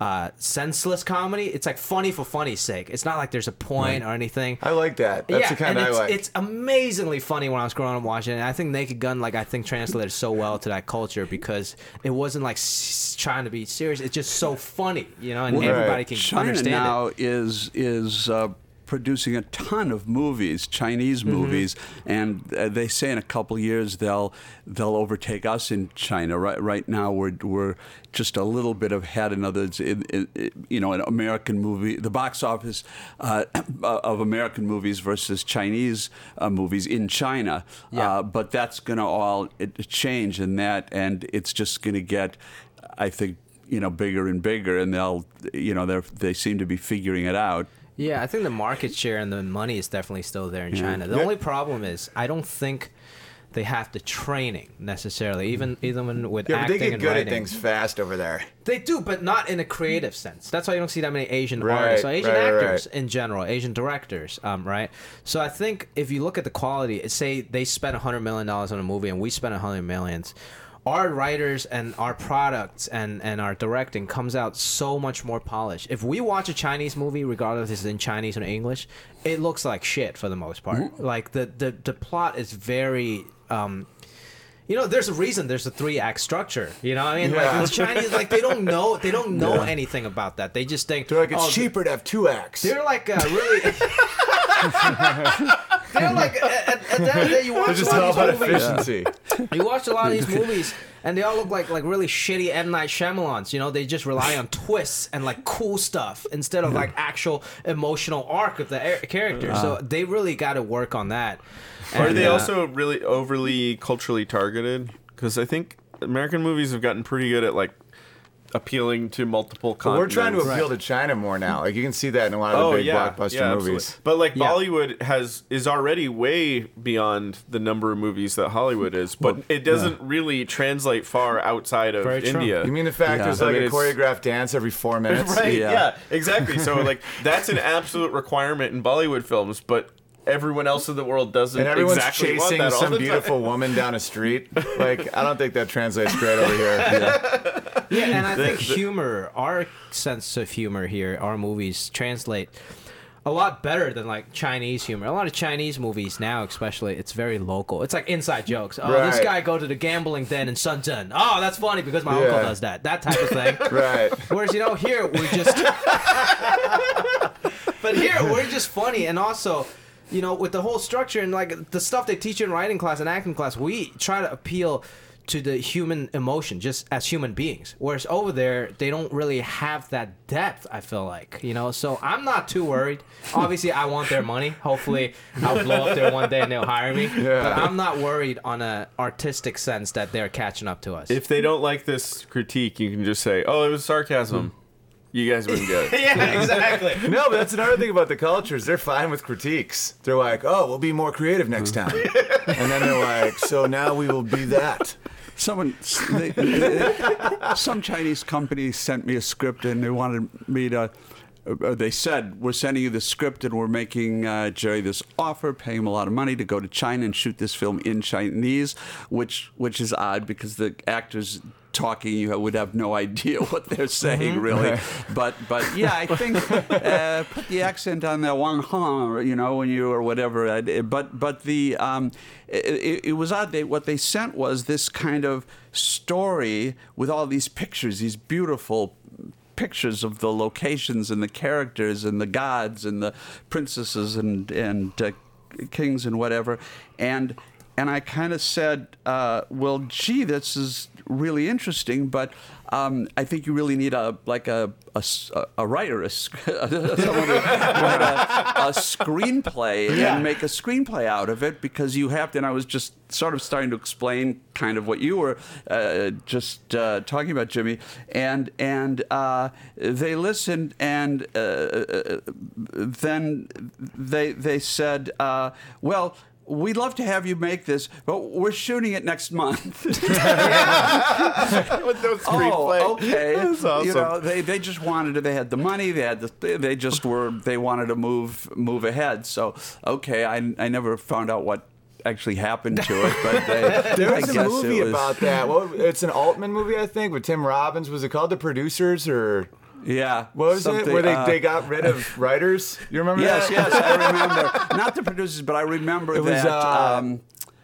uh, senseless comedy. It's like funny for funny's sake. It's not like there's a point or anything I like that. That's the kind and I it's, like. it's amazingly funny when I was growing up watching it. And I think Naked Gun, like I think, translated so well to that culture because it wasn't like s- trying to be serious. It's just so funny, you know, and Right. everybody can China understand now it. is is uh, producing a ton of movies, Chinese movies, and uh, they say in a couple years they'll they'll overtake us in China. Right right now we're we're just a little bit ahead. In other words, in, in, in- you know, an American movie, the box office uh, of American movies versus Chinese uh, movies in China. Yeah. Uh, but that's going to all it, change in that, and it's just going to get, I think, you know, bigger and bigger, and they'll, you know, they they seem to be figuring it out. Yeah, I think the market share and the money is definitely still there in China. The only problem is I don't think they have the training necessarily, even even with Yeah, but acting they get and good writing. at things fast over there. They do, but not in a creative sense. That's why you don't see that many Asian Right, artists, or Asian right, right, actors right. in general, Asian directors, um, right? So I think if you look at the quality, say they spent hundred million dollars on a movie and we spent hundred millions. Our writers and our products and, and our directing comes out so much more polished. If we watch a Chinese movie, regardless if it's in Chinese or English, it looks like shit for the most part. Mm-hmm. Like the, the, the plot is very um, you know, there's a reason there's a three act structure. You know, what I mean, Yeah. like with Chinese, like they don't know, they don't know anything about that. They just think They're like, it's oh, cheaper to have two acts. They're like uh, really. they're like at, at, at the end of the day, you watch just a all lot about of these movies. efficiency. You watch a lot of these movies, and they all look like like really shitty M Night Shyamalan's. You know, they just rely on twists and like cool stuff instead of like actual emotional arc of the a- character. so they really got to work on that. Are And, they uh, also really overly culturally targeted? Because I think American movies have gotten pretty good at like appealing to multiple But we're trying to continents. appeal to China more now. Like you can see that in a lot of Oh the big yeah, blockbuster yeah, movies. absolutely. But like Yeah. Bollywood has is already way beyond the number of movies that Hollywood is, but Well, it doesn't really translate far outside of Very true. India. You mean the fact Yeah. there's I like mean, a choreographed dance every four minutes? right? Yeah. Yeah. exactly. So like that's an absolute requirement in Bollywood films, but everyone else in the world doesn't And everyone's exactly want chasing that all some the time. beautiful woman down a street. Like I don't think that translates great over here. Yeah. Yeah, and I think humor, our sense of humor here, our movies translate a lot better than like Chinese humor. A lot of Chinese movies now, especially, it's very local. It's like inside jokes. Oh, this guy go to the gambling den in Shenzhen. Oh, that's funny because my uncle does that. That type of thing. Right. Whereas you know here we're just, but here we're just funny, and also, you know, with the whole structure and like the stuff they teach you in writing class and acting class, we try to appeal to the human emotion just as human beings. Whereas over there, they don't really have that depth. I feel like you know, so I'm not too worried. Obviously, I want their money. Hopefully, I'll blow up there one day and they'll hire me. Yeah. But I'm not worried on a artistic sense that they're catching up to us. If they don't like this critique, you can just say, "Oh, it was sarcasm." You guys wouldn't get it. yeah, exactly. No, but that's another thing about the cultures. They're fine with critiques. They're like, "Oh, we'll be more creative next time," and then they're like, "So now we will be that." Someone, they, they- some Chinese company sent me a script and they wanted me to. Uh, they said we're sending you the script and we're making uh, Jerry this offer, paying him a lot of money to go to China and shoot this film in Chinese, which which is odd because the actors talking you would have no idea what they're saying really. But but yeah, I think uh, put the accent on the Wang Hong, you know, when you or whatever. But but the um, it, it- it was odd. They, what they sent was this kind of story with all these pictures, these beautiful pictures of the locations and the characters and the gods and the princesses and and uh, kings and whatever, and and I kind of said, uh, well, gee, this is really interesting, but um, I think you really need a like a a, a writer, a, someone to write a, a screenplay and make a screenplay out of it because you have to. And I was just sort of starting to explain kind of what you were uh, just uh, talking about, Jimmy, and and uh, they listened, and uh, then they they said, uh, well. We'd love to have you make this, but we're shooting it next month. With no screenplay. Oh, okay. That's awesome. You know, they, they just wanted to. They had the money. They had the. They just were. They wanted to move move ahead. So okay, I I never found out what actually happened to it, but they, There I was a guess movie was, about that. What, it's an Altman movie, I think, with Tim Robbins. Was it called The Producers or Yeah. what was it? Where they, uh, they got rid of writers? You remember Yes, that? yes, yes, I remember. Not the producers, but I remember It was, that. uh, um,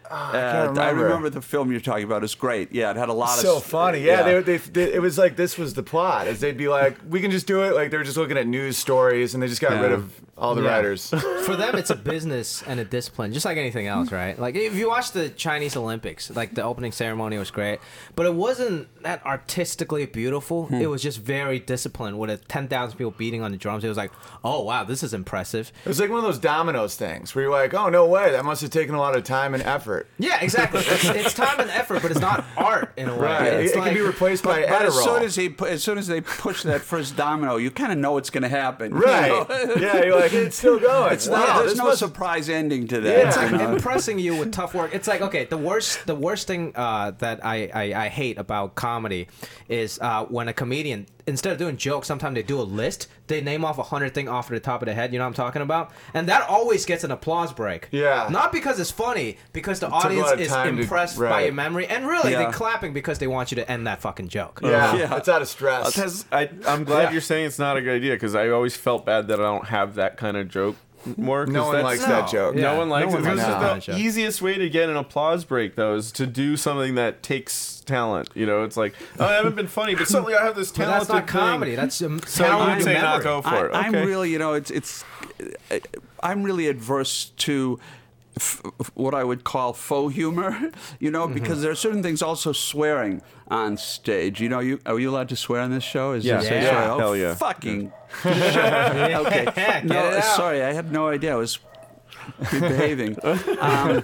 Uh, can't I remember. remember the film you're talking about. It's great. Yeah, it had a lot so of funny. Yeah, They, they, they, it was like this was the plot. Is they'd be like, we can just do it. Like they were just looking at news stories, and they just got Yeah. rid of all the Yeah. writers. For them, it's a business and a discipline, just like anything else, right? Like if you watch the Chinese Olympics, like the opening ceremony was great, but it wasn't that artistically beautiful. It was just very disciplined with a ten thousand people beating on the drums. It was like, oh wow, this is impressive. It was like one of those dominoes things where you're like, oh no way, that must have taken a lot of time and effort. Yeah, exactly. it's, it's time and effort, but it's not art in a way. Right. It's it, it like, can be replaced by But as soon as he, as soon as they push that first domino, you kind of know what's going to happen. you right. know? yeah, you're like, it's still going. It's Wow, not, there's no must- surprise ending to that. Yeah. it's like you know? impressing you with tough work. It's like okay, the worst the worst thing uh, that I, I I hate about comedy is uh, when a comedian instead of doing jokes, sometimes they do a list. They name off a hundred thing off the top of the head. You know what I'm talking about? And that always gets an applause break. Yeah. Not because it's funny, because the took audience is time to- impressed by your memory, and really Yeah. they're clapping because they want you to end that fucking joke. Yeah, oh, Yeah. it's out of stress. That's- I, I'm glad Yeah. you're saying it's not a good idea because I always felt bad that I don't have that kind of joke more. 'cause no one likes No. that joke. Yeah. No one likes No it. one This likes is that the joke. easiest way to get an applause break, though, is to do something that takes talent. You know, it's like oh, I haven't been funny, but suddenly I have this But talented that's not thing. comedy. That's um, So talent you'd and say not go for I, it. I'm Okay. really, you know, it's it's. I'm really adverse to f- what I would call faux humor, you know, because there are certain things also swearing on stage. You know, you are you allowed to swear on this show? Is Yeah. Yeah. sorry, oh, Hell yeah. Fucking. okay. No, sorry, I had no idea. I was behaving. Um,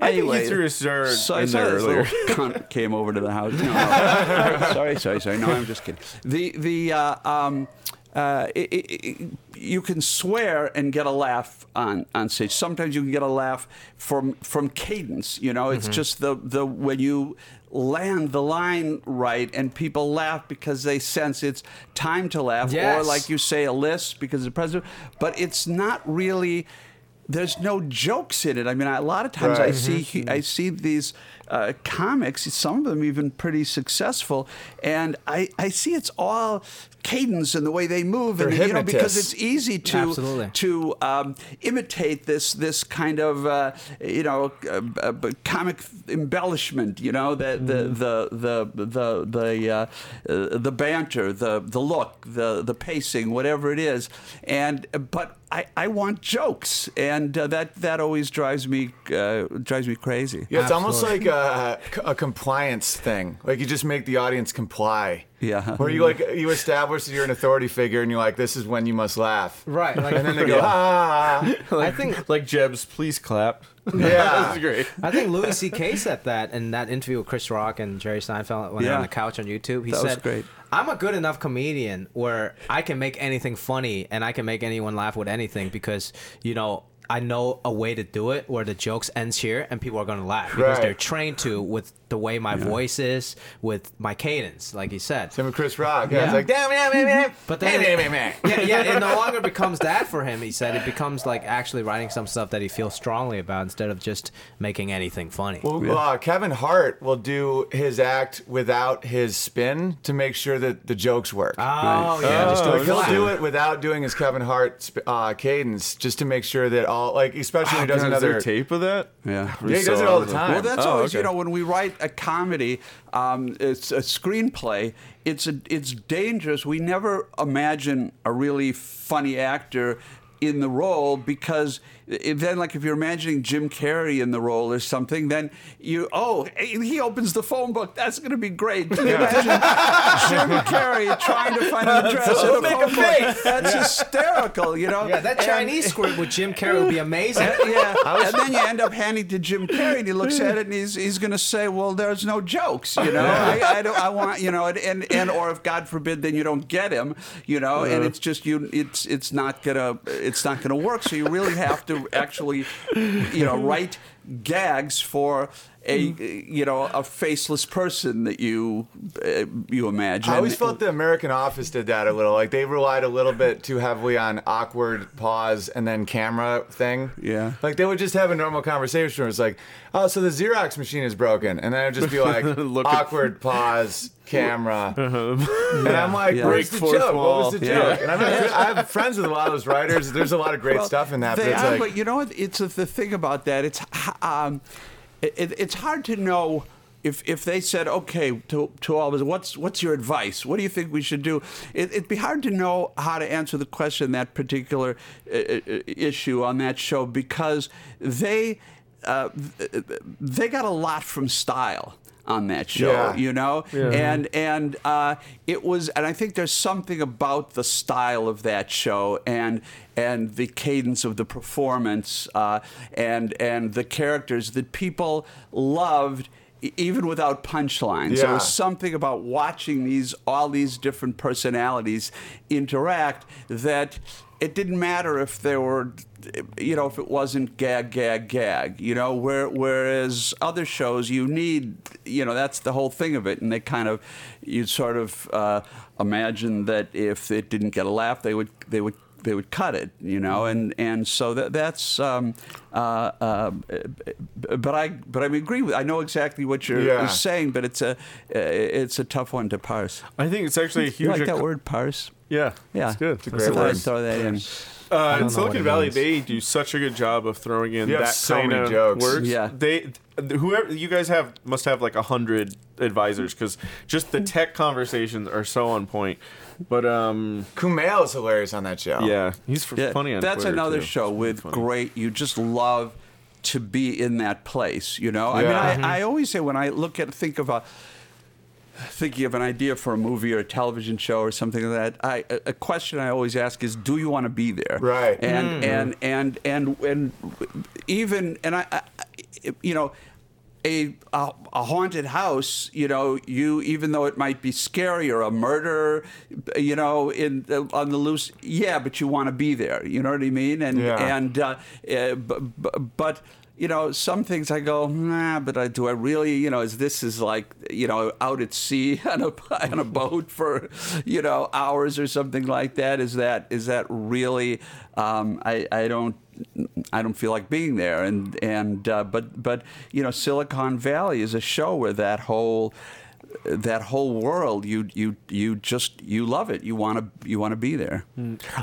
I think anyway, you threw a so in there earlier. cunt came over to the house. No, no. sorry, sorry, sorry. No, I'm just kidding. The the uh, um, uh, i i i you can swear and get a laugh on, on stage. Sometimes you can get a laugh from from cadence. You know, Mm-hmm. it's just the the when you land the line right and people laugh because they sense it's time to laugh or like you say a list because the president but it's not really there's no jokes in it. I mean, a lot of times I Right. see I see these uh, comics, some of them even pretty successful, and I, I see it's all cadence and the way they move, and They're you know because it's easy to Absolutely. to um, imitate this this kind of uh, you know uh, uh, comic embellishment. You know the the the the the the, uh, uh, the banter, the the look, the the pacing, whatever it is, and but. I, I want jokes, and uh, that that always drives me uh, drives me crazy. Yeah, it's almost like a, a compliance thing. Like you just make the audience comply. Yeah. Where you like you establish that you're an authority figure, and you're like, this is when you must laugh. Right. Like, And then they go, ah. I think like Jebs, please clap. Yeah. That's great. I think Louis C.K. said that in that interview with Chris Rock and Jerry Seinfeld when they're Yeah. on the couch on YouTube. He That was said, great. "I'm a good enough comedian where I can make anything funny and I can make anyone laugh with anything because you know." I know a way to do it where the jokes ends here and people are gonna laugh because Right. they're trained to with the way my voice is, with my cadence, like you said. Same with Chris Rock. Yeah, it's like, damn, damn, damn, damn. But then, Damn, damn, damn. yeah, yeah, it no longer becomes that for him. He said it becomes like actually writing some stuff that he feels strongly about instead of just making anything funny. Well, uh, Kevin Hart will do his act without his spin to make sure that the jokes work. Oh yeah, just do it he'll do it without doing his Kevin Hart uh, cadence, just to make sure that all like, especially when he does God, is there another. tape of that? Yeah. Yeah, he does it all the time. Well, that's Oh, always you know when we write a comedy, um, it's a screenplay. It's a, it's dangerous. We never imagine a really funny actor in the role because i- then like if you're imagining Jim Carrey in the role or something, then you oh he opens the phone book. That's going to be great. Can you imagine Jim Carrey trying to find an address in a Make a phone book? face. That's hysterical. You know. Yeah, that And- Chinese script with Jim Carrey would be amazing. yeah, and then you end up handing to Jim Carrey, and he looks at it, and he's he's going to say, "Well, there's no jokes, you know. I, I don't, I want, you know, and, and and or if God forbid, then you don't get him, you know, and it's just you, it's it's not gonna it's not gonna work. So you really have to actually, you know, write gags for a you know a faceless person that you uh, you imagine. I always felt the American Office did that a little. Like they relied a little bit too heavily on awkward pause and then camera thing. Yeah. Like they would just have a normal conversation where it's like, oh, so the Xerox machine is broken. And then it'd just be like, awkward pause, camera. And I'm like, Yeah. where's Break the fourth joke? wall. What was the Yeah. joke? And I've had, I have friends with a lot of those writers. There's a lot of great Well, stuff in that. But it's are, like, but you know? It's a, the thing about that. It's um, it, it, it's hard to know if if they said, okay, to, to all of us, what's what's your advice? What do you think we should do? It, it'd be hard to know how to answer the question that particular uh, uh, issue on that show because they uh, they got a lot from style on that show, Yeah. you know, and and uh, it was, and I think there's something about the style of that show and and the cadence of the performance uh, and and the characters that people loved. Even without punchlines, there Yeah. was something about watching these all these different personalities interact that it didn't matter if there were you know if it wasn't gag gag gag you know where whereas other shows you need you know that's the whole thing of it and they kind of you sort of uh, imagine that if it didn't get a laugh they would they would they would cut it, you know, and, and so that that's. Um, uh, uh, but I but I agree with. I know exactly what you're Yeah. saying, but it's a it's a tough one to parse. I think it's actually a huge. You huge. like that ac- word, parse? Yeah, Yeah, it's good. a great thought word. Throw that in. Uh, in Silicon Valley, means. they do such a good job of throwing in You have that so kind many of jokes. words. Yeah. they whoever you guys have must have like a hundred advisors because just the tech conversations are so on point. But um, Kumail is hilarious on that show. yeah, he's f- Yeah, funny on that's Twitter, another too. show with great. You just love to be in that place. You know, I Yeah. mean, I, I always say when I look at think of a thinking of an idea for a movie or a television show or something like that. I a question I always ask is, do you want to be there? Right. And and and and and even and I, I you know. A, a a haunted house, you know, you even though it might be scary or a murder, you know, in on the loose, yeah, but you want to be there. You know what I mean? And Yeah. and uh, uh, but, but you know, some things I go, nah, but I, do I really, you know, is this is like, you know, out at sea on a on a boat for, you know, hours or something like that? Is that is that really? Um, I I don't. I don't feel like being there, and and uh, but but you know, Silicon Valley is a show where that whole that whole world you you you just you love it. You want to you want to be there.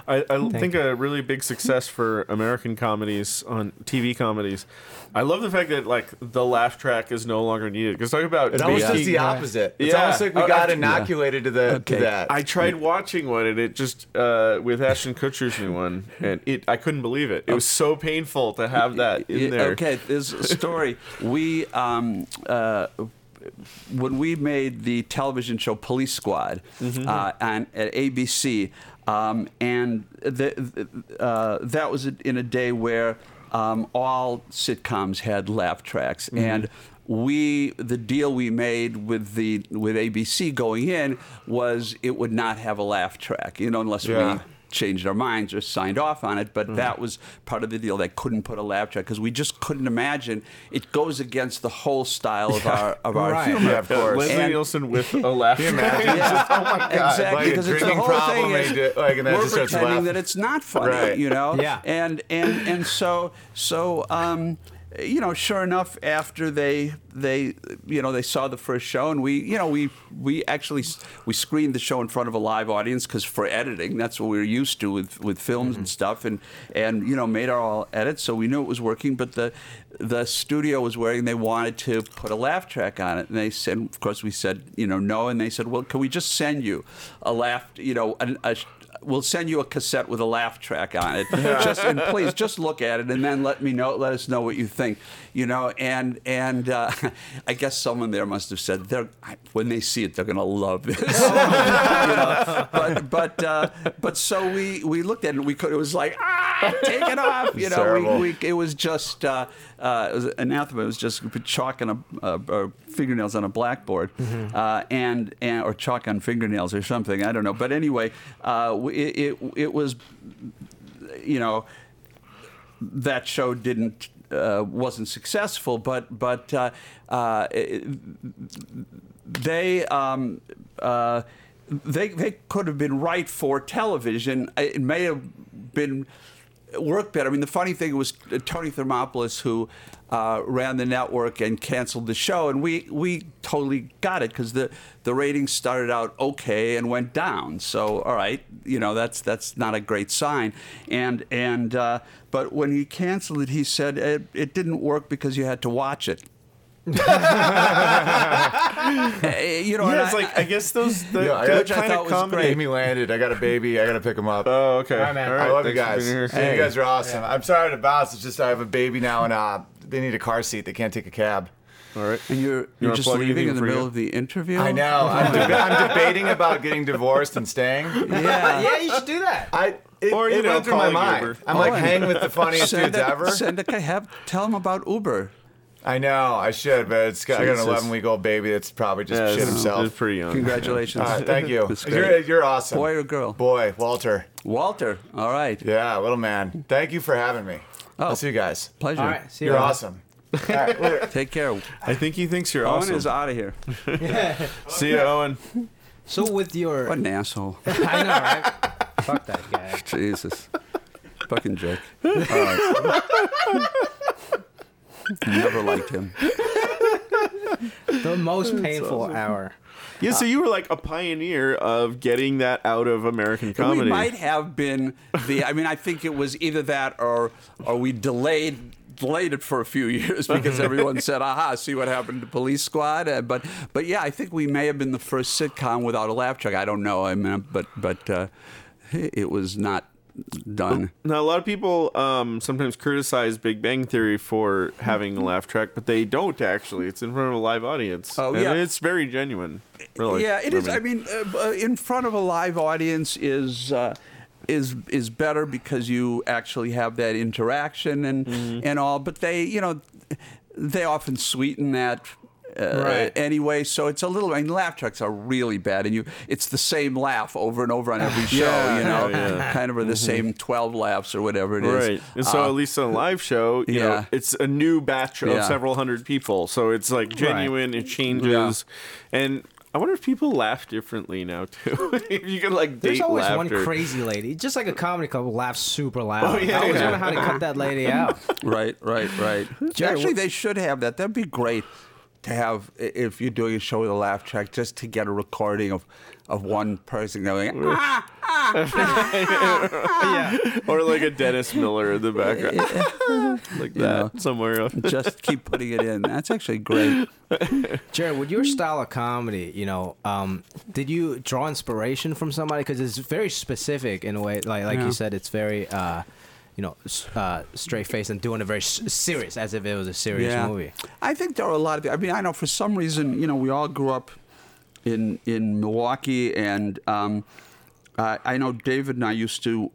I, I think a really big success for American comedies on TV comedies. I love the fact that like the laugh track is no longer needed. Because talk about It almost making- does the opposite. It's Yeah. almost like we got I- inoculated to the Okay. to that. I tried watching one and it just uh, with Ashton Kutcher's new one and it I couldn't believe it. It was so painful to have that in there. Okay, there's a story. we um, uh, when we made the television show Police Squad Mm-hmm. uh, on, at ABC, um, and the, uh, that was in a day where um, all sitcoms had laugh tracks, Mm-hmm. and we the deal we made with the with ABC going in was it would not have a laugh track, you know, unless Yeah. we changed our minds or signed off on it, but Mm-hmm. that was part of the deal. They couldn't put a laugh track because we just couldn't imagine. It goes against the whole style of our of our Right. humor. Yeah, of course. Leslie And- Nielsen with a laugh track. Yeah, exactly. Like because it's the whole problem, thing is you like, and we're pretending that it's not funny, Right. you know. Yeah. And and and so so um, you know, sure enough, after they they you know they saw the first show, and we you know we we actually we screened the show in front of a live audience because for editing, that's what we were used to with with films and mm-hmm. stuff, and and you know made our all edits, so we knew it was working. But the the studio was wearing they wanted to put a laugh track on it, and they said, of course, we said you know no, and they said, well, can we just send you a laugh, you know, a, a we'll send you a cassette with a laugh track on it. just and please just look at it and then let me know. Let us know what you think. You know, and and uh, I guess someone there must have said they're when they see it they're gonna love this. you know? But but uh, but so we we looked at it. and We could. It was like ah, take it off. You know, we, we it was just uh, uh, it was anathema. It was just chalk on a, uh, or fingernails on a blackboard, uh, and, and or chalk on fingernails or something. I don't know. But anyway, uh, it, it it was, you know, that show didn't. Uh, wasn't successful, but but uh, uh, they um, uh, they they could have been right for television. It may have been worked better. I mean, the funny thing was uh, Tony Thomopoulos who uh, ran the network and canceled the show, and we we totally got it because the the ratings started out okay and went down. So all right, you know that's that's not a great sign. And and uh, but when he canceled it, he said it, it didn't work because you had to watch it you know, and Yeah, it's I- like I guess those the, Yeah, I that I kind thought of was comedy. great. Amy landed. I got a baby. I got to pick him up. Oh, okay. All right, man. All I love you guys. Hey, You guys are awesome. I'm sorry to bounce. It's just I have a baby now and uh, they need a car seat. They can't take a cab. All right. and you're you're wanna just leaving in the for you? middle of the interview. I know. I'm, deba- I'm debating about getting divorced and staying. Yeah. yeah, you should do that. I it, Or, you it know, went through my mind. Uber. I'm like Oh, and- hanging with the funniest dudes a, ever. send a have tell them about Uber. I know. I should, but it's got, I got an Jesus. 11 week old baby that's probably just Yeah, shit it's, himself. it's pretty young. Congratulations. All right, thank you. That's You're, you're awesome. Boy or girl? Boy, Walter. Walter. All right. Yeah, little man. Thank you for having me. Oh. I'll see you guys. Pleasure. All right, see you You're later. awesome. All right, later. Take care. I think he thinks you're awesome. Owen awesome. is out of here. See you, Owen. So with your, What an asshole. I know, right? Fuck that guy. Jesus. Fucking jerk. All right. Never liked him. The most painful hour. Yeah, so you were like a pioneer of getting that out of American comedy. We might have been the. I mean, I think it was either that or or we delayed delayed it for a few years because everyone said, "Aha, see what happened to Police Squad." Uh, but but yeah, I think we may have been the first sitcom without a laugh track. I don't know. I mean, but but uh, it was not done. Now, a lot of people um, sometimes criticize Big Bang Theory for having a laugh track, but they don't actually. It's in front of a live audience. Oh, And yeah. it's very genuine. Really. yeah, it is. I mean, uh, uh, in front of a live audience is. Uh, is is better because you actually have that interaction and Mm-hmm. and all, but they you know they often sweeten that uh, Right. anyway. So it's a little. I mean, laugh tracks are really bad, and you it's the same laugh over and over on every show. Yeah, you know, yeah, yeah. kind of are the same twelve laughs or whatever it is. Right. And so Uh, at least on a live show, you yeah. know, it's a new batch of Yeah. several hundred people. So it's like genuine, it changes. And I wonder if people laugh differently now too. if you can like date There's always laughter. one crazy lady, just like a comedy club, who laughs super loud. Oh, yeah, I always yeah. wonder how to cut that lady out. Right, right, right. Jerry, Actually, what- they should have that. That'd be great to have if you're doing a show with a laugh track, just to get a recording of of one person going. Ah, or like a Dennis Miller in the background. like that know. somewhere else. just keep putting it in. That's actually great. Jared, with your style of comedy, you know, um, did you draw inspiration from somebody? Because it's very specific in a way. Like like Yeah. you said, it's very, uh, you know, uh, straight face and doing it very serious, as if it was a serious movie. I think there are a lot of. I mean, I know for some reason, you know, we all grew up in in Milwaukee, and um, I I know David and I used to,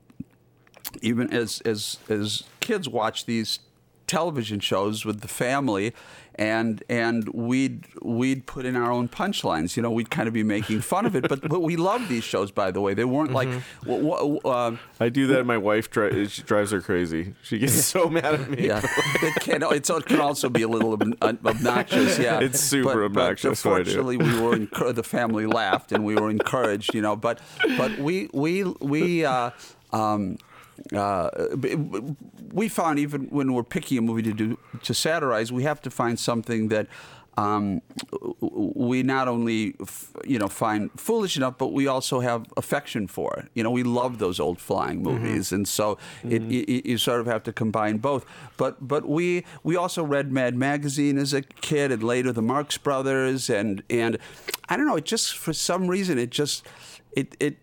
even as as as kids, watch these television shows with the family. And and we'd we'd put in our own punchlines. You know, we'd kind of be making fun of it, but but we loved these shows. By the way, they weren't like. wha- wha- uh, I do that. and My wife dri- she drives her crazy. She gets so mad at me. Yeah, it can. It's, it can also be a little ob- obnoxious. Yeah, It's super but, obnoxious But what fortunately, we were encour- the family laughed and we were encouraged. You know, but but we we we. Uh, um, uh, we found even when we're picking a movie to do to satirize, we have to find something that um, we not only f- you know find foolish enough, but we also have affection for it. You know, we love those old flying movies, and so it, it, you sort of have to combine both. But but we we also read Mad Magazine as a kid, and later the Marx Brothers, and and I don't know. It just for some reason it just it, it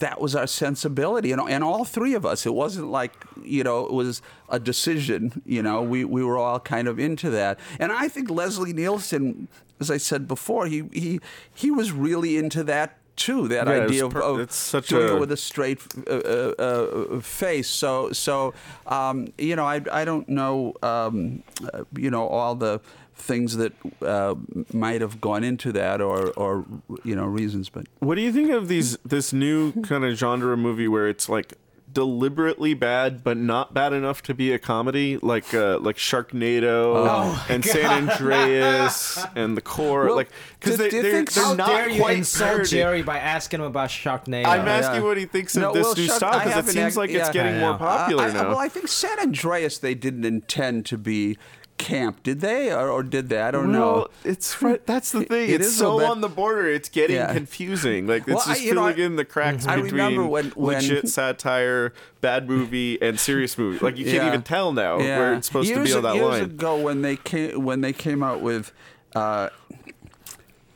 that was our sensibility. And, and all three of us it wasn't like you know it was a decision you know we, we were all kind of into that. And i think leslie nielsen as i said before he he, he was really into that too that Yeah, idea of, per- of it's such doing a- it with a straight uh, uh, uh, face. So so um, you know I, I don't know um, uh, you know all the things that uh, might have gone into that or or you know reasons but What do you think of these this new kind of genre movie where it's like deliberately bad but not bad enough to be a comedy like uh, like Sharknado Oh and San Andreas and The Core Well, like because do- they, you they're, they're not dare you quite insult parody. Jerry by asking him about Sharknado? I'm asking Yeah. what he thinks of No, this well, new Shark- style because it seems act- like it's yeah. getting more popular Uh, I- now. well, I think San Andreas they didn't intend to be camp. Did they, or, or did they? I don't know. It's right. That's the thing. it it's is so on the border. It's getting Yeah. confusing. Like it's Well, I- just know, filling I- in the cracks I between when- when- legit satire, bad movie, and serious movie. Like you can't Yeah. even tell now where it's supposed years, to be on that years line. ago, when they came when they came out with uh,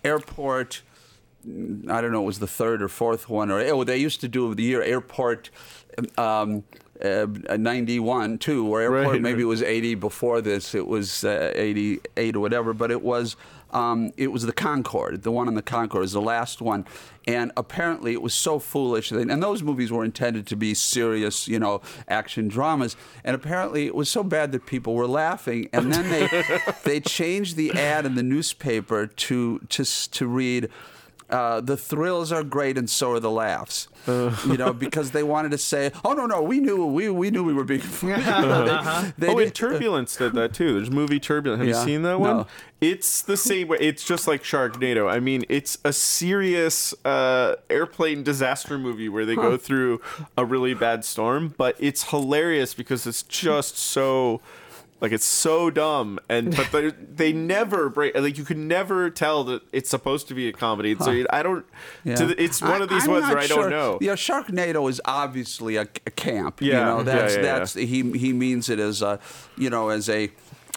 Airport, I don't know, it was the third or fourth one, or oh, they used to do the year Airport. Um, uh, 91 too or airport Right. maybe it was 80 before this it was uh, 88 or whatever but it was um, it was the Concorde the one on the Concorde is the last one and apparently it was so foolish that, and those movies were intended to be serious you know action dramas and apparently it was so bad that people were laughing and then they they changed the ad in the newspaper to to to read uh, the thrills are great and so are the laughs. You know, because they wanted to say, "Oh no, no, we knew, we we knew we were being." You know, they, they oh, and did- Turbulence did that too. There's a movie Turbulence. Have Yeah. you seen that one? No. It's the same way. It's just like Sharknado. I mean, it's a serious uh, airplane disaster movie where they go through a really bad storm, but it's hilarious because it's just so. Like it's so dumb, and but they they never break. Like you can never tell that it's supposed to be a comedy. So I don't. Yeah. To the, it's one of these I'm ones where I don't know. Yeah, Sharknado is obviously a, a camp. Yeah, you know, that's yeah, yeah. that's he he means it as a, you know, as a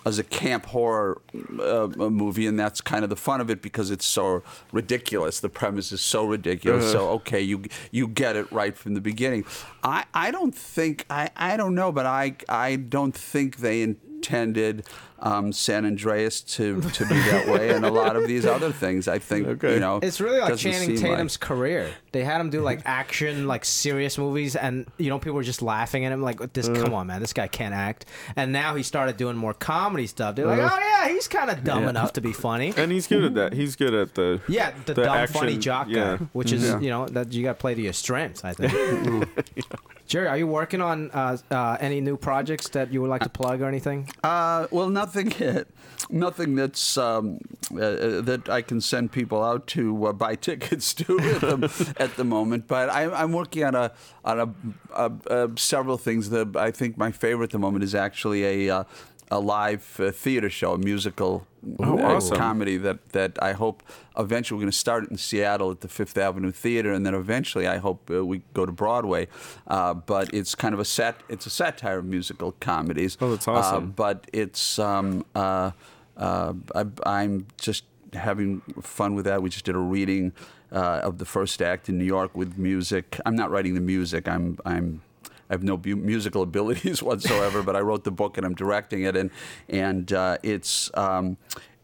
as a camp horror uh, movie, and that's kind of the fun of it because it's so ridiculous. The premise is so ridiculous. So okay, you you get it right from the beginning. I I don't think I I don't know, but I I don't think they intended. Um, San Andreas to, to be that way, and a lot of these other things. I think Okay. you know It's really like doesn't Channing seem like- Tatum's career. They had him do like action, like serious movies, and you know people were just laughing at him like, "This, come on, man, this guy can't act." And now he started doing more comedy stuff. They're like, "Oh yeah, he's kind of dumb enough to be funny." And he's good at that. He's good at the Yeah, the, The dumb, action- funny jock yeah. guy, which is Yeah. you know that you got to play to your strengths. I think. Jerry, are you working on uh, uh, any new projects that you would like to plug or anything? Uh, well, nothing, nothing that's um, uh, uh, that I can send people out to uh, buy tickets to at the, at the moment. But I, I'm working on a on a, a, a several things. The I think my favorite at the moment is actually a. Uh, a live uh, theater show, a musical Oh, awesome. comedy that, that I hope eventually we're going to start it in Seattle at the Fifth Avenue Theater, and then eventually I hope uh, we go to Broadway. Uh, but it's kind of a sat it's a satire of musical comedies. Oh, that's Uh, awesome. but it's um, uh, uh, I, I'm just having fun with that. We just did a reading uh, of the first act in New York with music. I'm not writing the music. I'm I'm I have no bu- musical abilities whatsoever, but I wrote the book and I'm directing it, and and uh, it's um,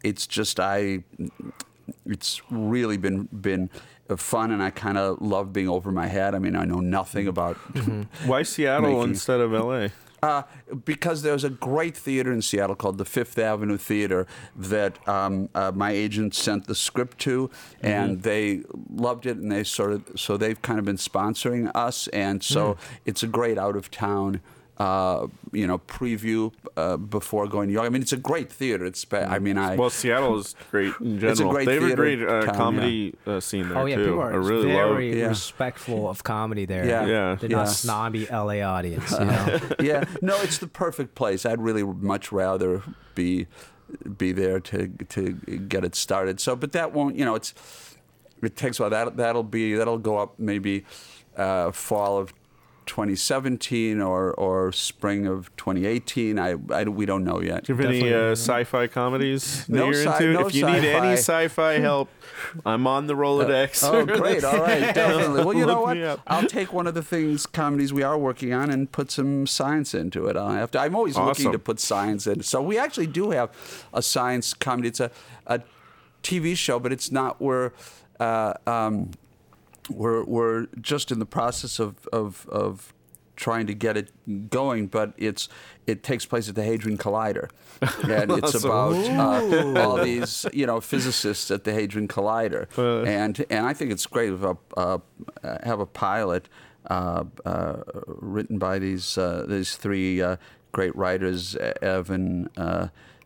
it's just I it's really been been fun, and I kind of love being over my head. I mean, I know nothing about Why Seattle Making- instead of LA? Uh, because there's a great theater in Seattle called the Fifth Avenue Theater that um, uh, my agent sent the script to, and they loved it, and they sort of so they've kind of been sponsoring us, and so it's a great out of town. Uh, you know, preview uh, before going to New York. I mean, it's a great theater. It's, spe- I mean, I Well, Seattle is great in general. It's a great they have a theater great uh, town, comedy uh, scene there Oh yeah, too. people are I really very love. Yeah. respectful of comedy there. Yeah. Yeah. they're not snobby LA audience. You know? yeah, no, it's the perfect place. I'd really much rather be be there to to get it started. So, but that won't, you know, it's it takes a while. That that'll be that'll go up maybe uh, fall of 2017 or or spring of 2018. I, I we don't know yet. Do you have any uh, sci-fi comedies that No you're sci- into? no if you need any sci-fi. sci-fi help, I'm on the Rolodex. Oh, great! All right, definitely. Well, you know what? I'll take one of the things comedies we are working on and put some science into it. I have to. I'm always looking to put science in. So we actually do have a science comedy. It's a, a TV show, but it's not. We're uh, um, we're we're just in the process of of of trying to get it going, but it's it takes place at the Hadron Collider, and it's about uh, all these you know physicists at the Hadron Collider, Uh. and and I think it's great. A, uh, have a pilot uh, uh, written by these uh, these three uh, great writers, Evan.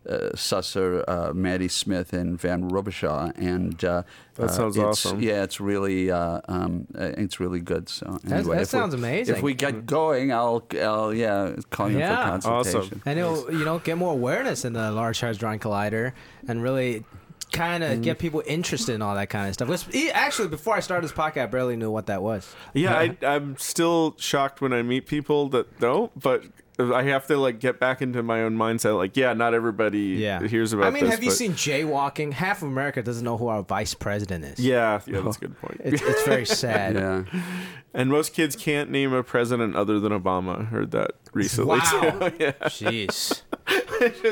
Uh, Susser, uh, Maddie Smith, and Van Robichaux, and uh, That uh, sounds it's- awesome. Yeah, it's really uh, um, uh, it's really good. So anyway, that if we- sounds amazing. If we get going, I'll, I'll yeah call you Yeah. for consultation. and it'll you know get more awareness in the Large Hadron Collider and really kind of get people interested in all that kind of stuff. Which, e- actually, before I started this podcast, I barely knew what that was. Yeah, I, I'm still shocked when I meet people that don't, but I have to like get back into my own mindset. Like, yeah, not everybody Yeah, hears about. I mean, this, have you but- seen jaywalking? Half of America doesn't know who our vice president is. Yeah, yeah, that's a good point. It's, it's very sad. Yeah. and most kids can't name a president other than Obama. Heard that recently. Wow. too. yeah, Jeez.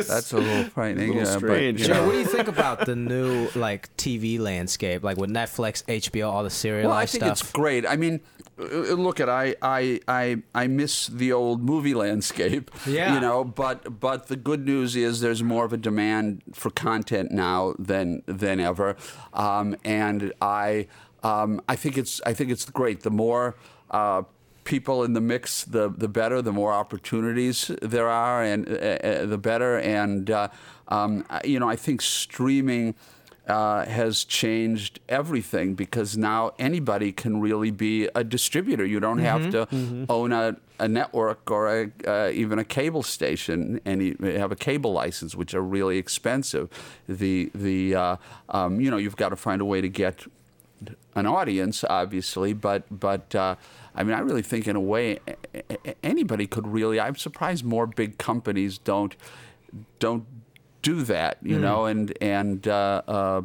That's a little frightening. A little yeah, strange. But, Jay, you know, what do you think about the new like TV landscape, like with Netflix, HBO, all the serialized Well, I think stuff? it's great. I mean, look at I I I I miss the old movie landscape. Yeah. You know, but but the good news is there's more of a demand for content now than than ever, um, and I um, I think it's I think it's great. The more. Uh, People in the mix, the the better. The more opportunities there are, and uh, uh, the better. And uh, um, you know, I think streaming uh, has changed everything because now anybody can really be a distributor. You don't have to own a, a network or a, uh, even a cable station and you have a cable license, which are really expensive. The the uh, um, you know you've got to find a way to get an audience, obviously, but but uh, I mean, I really think in a way anybody could really. I'm surprised more big companies don't don't do that, you know, and and uh, uh,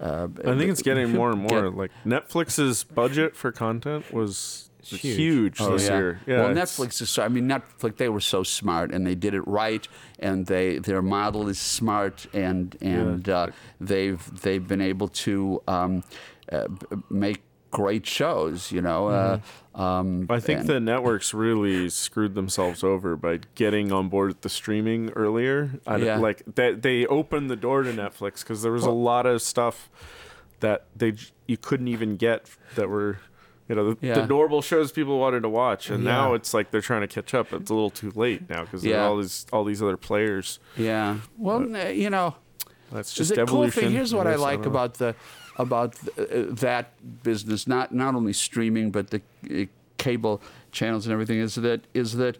uh, I think it's getting more and more. Get- like Netflix's budget for content was huge. huge, Oh, this yeah. year. Yeah, well, Netflix is. So, I mean, Netflix. They were so smart, and they did it right, and they their model is smart, and and uh, they've they've been able to um, uh, make great shows. You know. Uh, um, I think and- the networks really screwed themselves over by getting on board with the streaming earlier. I, Yeah. Like they, they opened the door to Netflix because there was a lot of stuff that they you couldn't even get that were you know the, Yeah. the normal shows people wanted to watch, and now it's like they're trying to catch up. It's a little too late now because Yeah. all these all these other players. Yeah. Well, n- you know. That's just the cool evolution. thing. Here's what I guess. like don't about the about th- uh, that business, not not only streaming but the uh, cable channels and everything, is that is that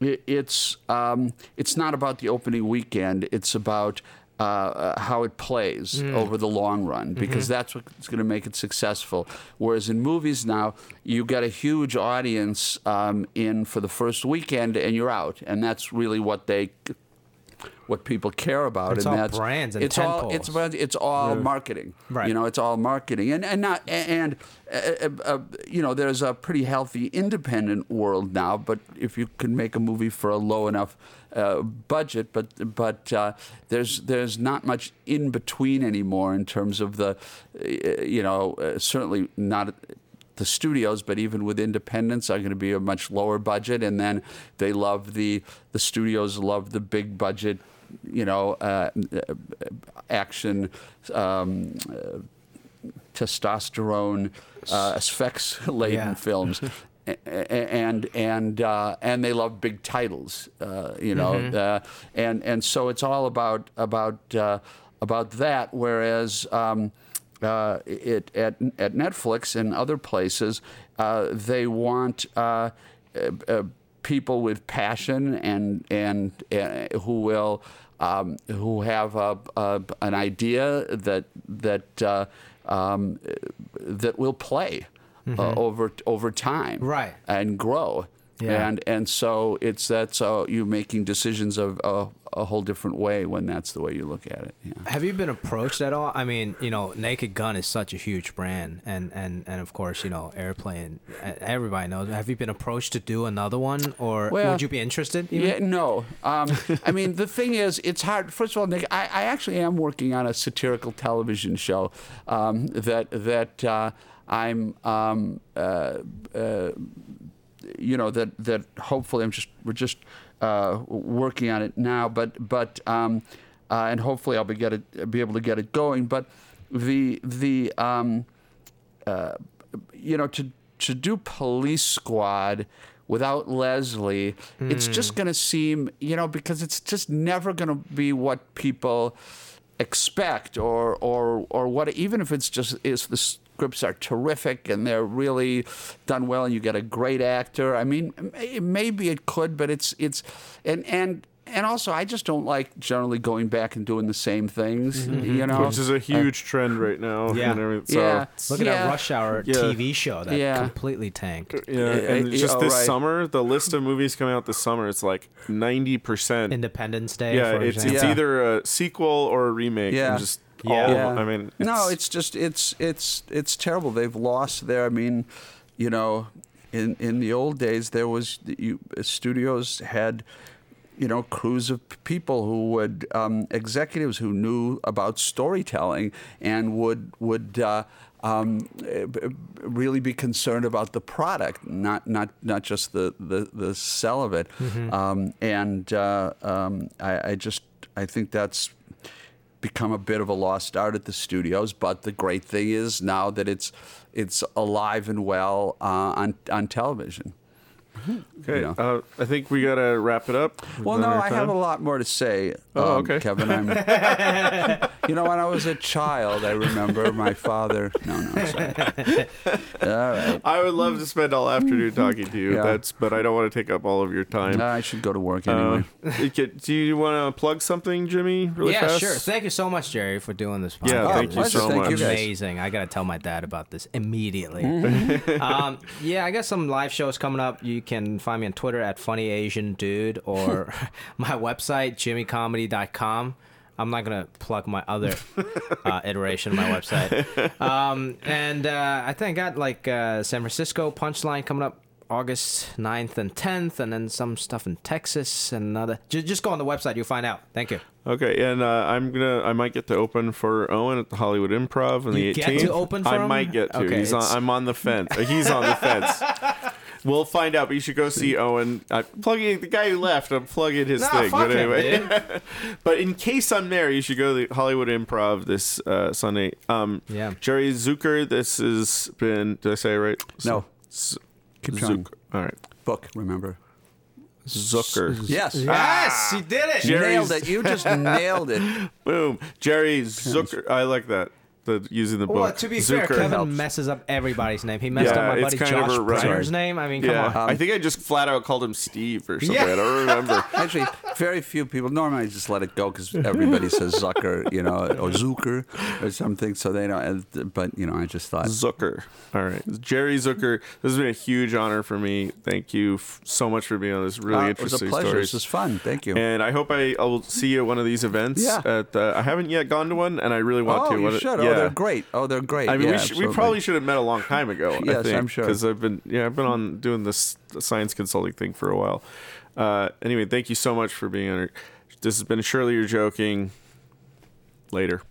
it's um, it's not about the opening weekend. It's about uh, uh, how it plays over the long run because that's what's going to make it successful. Whereas in movies now, you get a huge audience um, in for the first weekend and you're out, and that's really what they what people care about. It's and all that's brands and it's all it's it's all marketing. Right. You know, it's all marketing, and and not and uh, uh, uh, you know, there's a pretty healthy independent world now. But if you can make a movie for a low enough uh, budget, but but uh, there's there's not much in between anymore in terms of the, uh, you know, uh, certainly not the studios, but even with independents, are going to be a much lower budget, and then they love the the studios love the big budget, you know, uh, uh, action, um, uh, testosterone, uh, effects laden Yeah. films. And and uh, and they love big titles, uh, you know, uh, and and so it's all about about uh, about that. Whereas um, uh, it at at Netflix and other places, uh, they want uh, uh, uh, people with passion and and uh, who will um, who have a, a, an idea that that uh, um, that will play uh, over over time, Right. and grow. Yeah. And and so it's that's uh, you making decisions of a, a whole different way when that's the way you look at it. Yeah. Have you been approached at all? I mean, you know, Naked Gun is such a huge brand, and and and of course, you know, Airplane. Everybody knows. Have you been approached to do another one, or Well, would you be interested? even? Yeah, no. Um, I mean, the thing is, it's hard. First of all, Nick, I, I actually am working on a satirical television show um, that that uh, I'm. Um, uh, uh, you know that that hopefully I'm just we're just uh, working on it now, but but um, uh, and hopefully I'll be get it be able to get it going. But the the um, uh, you know to to do Police Squad without Leslie, it's just going to seem, you know, because it's just never going to be what people expect or or or what even if it's just is the scripts are terrific and they're really done well and you get a great actor i mean maybe it could but it's it's and and and also i just don't like generally going back and doing the same things mm-hmm. you mm-hmm. know Which is a huge trend right now. Yeah. and so- yeah Look at yeah. that Rush Hour Yeah. TV show that Yeah. completely tanked. Yeah, and Yeah, just oh, this right. summer, the list of movies coming out this summer, it's like ninety percent. Independence Day, Yeah, for it's it's Yeah. either a sequel or a remake. Yeah. and just Yeah. Yeah. I mean, no, it's just it's it's it's terrible. They've lost their. I mean, you know, in in the old days, there was you studios had. You know, crews of people who would um, executives who knew about storytelling and would would uh, um, eh, really be concerned about the product, not not not just the the, the sell of it. Um, and uh, um, I, I just I think that's become a bit of a lost art at the studios. But the great thing is now that it's it's alive and well uh, on on television. Okay. you know. uh, I think we gotta wrap it up. Well, Is that no, our I have a lot more to say. Oh, um, okay. Kevin. I'm. you know, when I was a child, I remember my father. No, no, I'm sorry. All right. I would love to spend all afternoon talking to you. Yeah. That's, but I don't want to take up all of your time. I should go to work Uh, anyway. you could- do you want to plug something, Jimmy? Really yeah, fast? sure. Thank you so much, Jerry, for doing this. Yeah, podcast. thank you so Thank much. you. Amazing. I gotta tell my dad about this immediately. Mm-hmm. um, yeah, I got some live shows coming up. You can find me on Twitter at Funny Asian Dude or my website jimmycomedy.com. I'm not gonna plug my other uh, iteration of my website. Um, and uh, I think I got like uh, San Francisco Punchline coming up August 9th and 10th, and then some stuff in Texas and another. Just, just go on the website, you'll find out. Thank you. Okay, and uh, I'm gonna I might get to open for Owen at the Hollywood Improv on the 18th. get to open for I him? might get to. Okay, He's on, I'm on the fence. He's on the fence. We'll find out, but you should go see Owen. I'm plugging the guy who left. I'm plugging his Nah, thing. fuck But him, anyway, but in case I'm there, you should go to the Hollywood Improv this uh, Sunday. Um, Yeah. Jerry Zucker. This has been. Did I say it right? No. Z- Keep trying. Zucker. All right. Book. Remember. Zucker. Yes. Yes, you did it. Jerry's- Nailed it. You just nailed it. Boom. Jerry Zucker. I like that. The using the book. Well, to be fair, Kevin helps. messes up everybody's name. He messed Yeah, up my it's buddy kind Josh of a. Brenner's name. I mean, come Yeah, on. I think I just flat out called him Steve or something. Yeah. I don't remember. Actually, very few people. Normally, I just let it go because everybody says Zucker, you know, or Zucker or something. So they don't. But you know, I just thought. Zucker. All right, Jerry Zucker. This has been a huge honor for me. Thank you f- so much for being on this really Uh, it was a interesting pleasure. stories. This was fun. Thank you. And I hope I, I will see you at one of these events. Yeah. At the, I haven't yet gone to one, and I really want oh, to. you What- should. Yeah. Oh, they're great. Oh, they're great. I mean, yeah, we, should, we probably should have met a long time ago. I Yes, think, I'm sure. Because I've been, yeah, I've been on doing this science consulting thing for a while. Uh, anyway, thank you so much for being on. This has been Surely You're Joking. Later.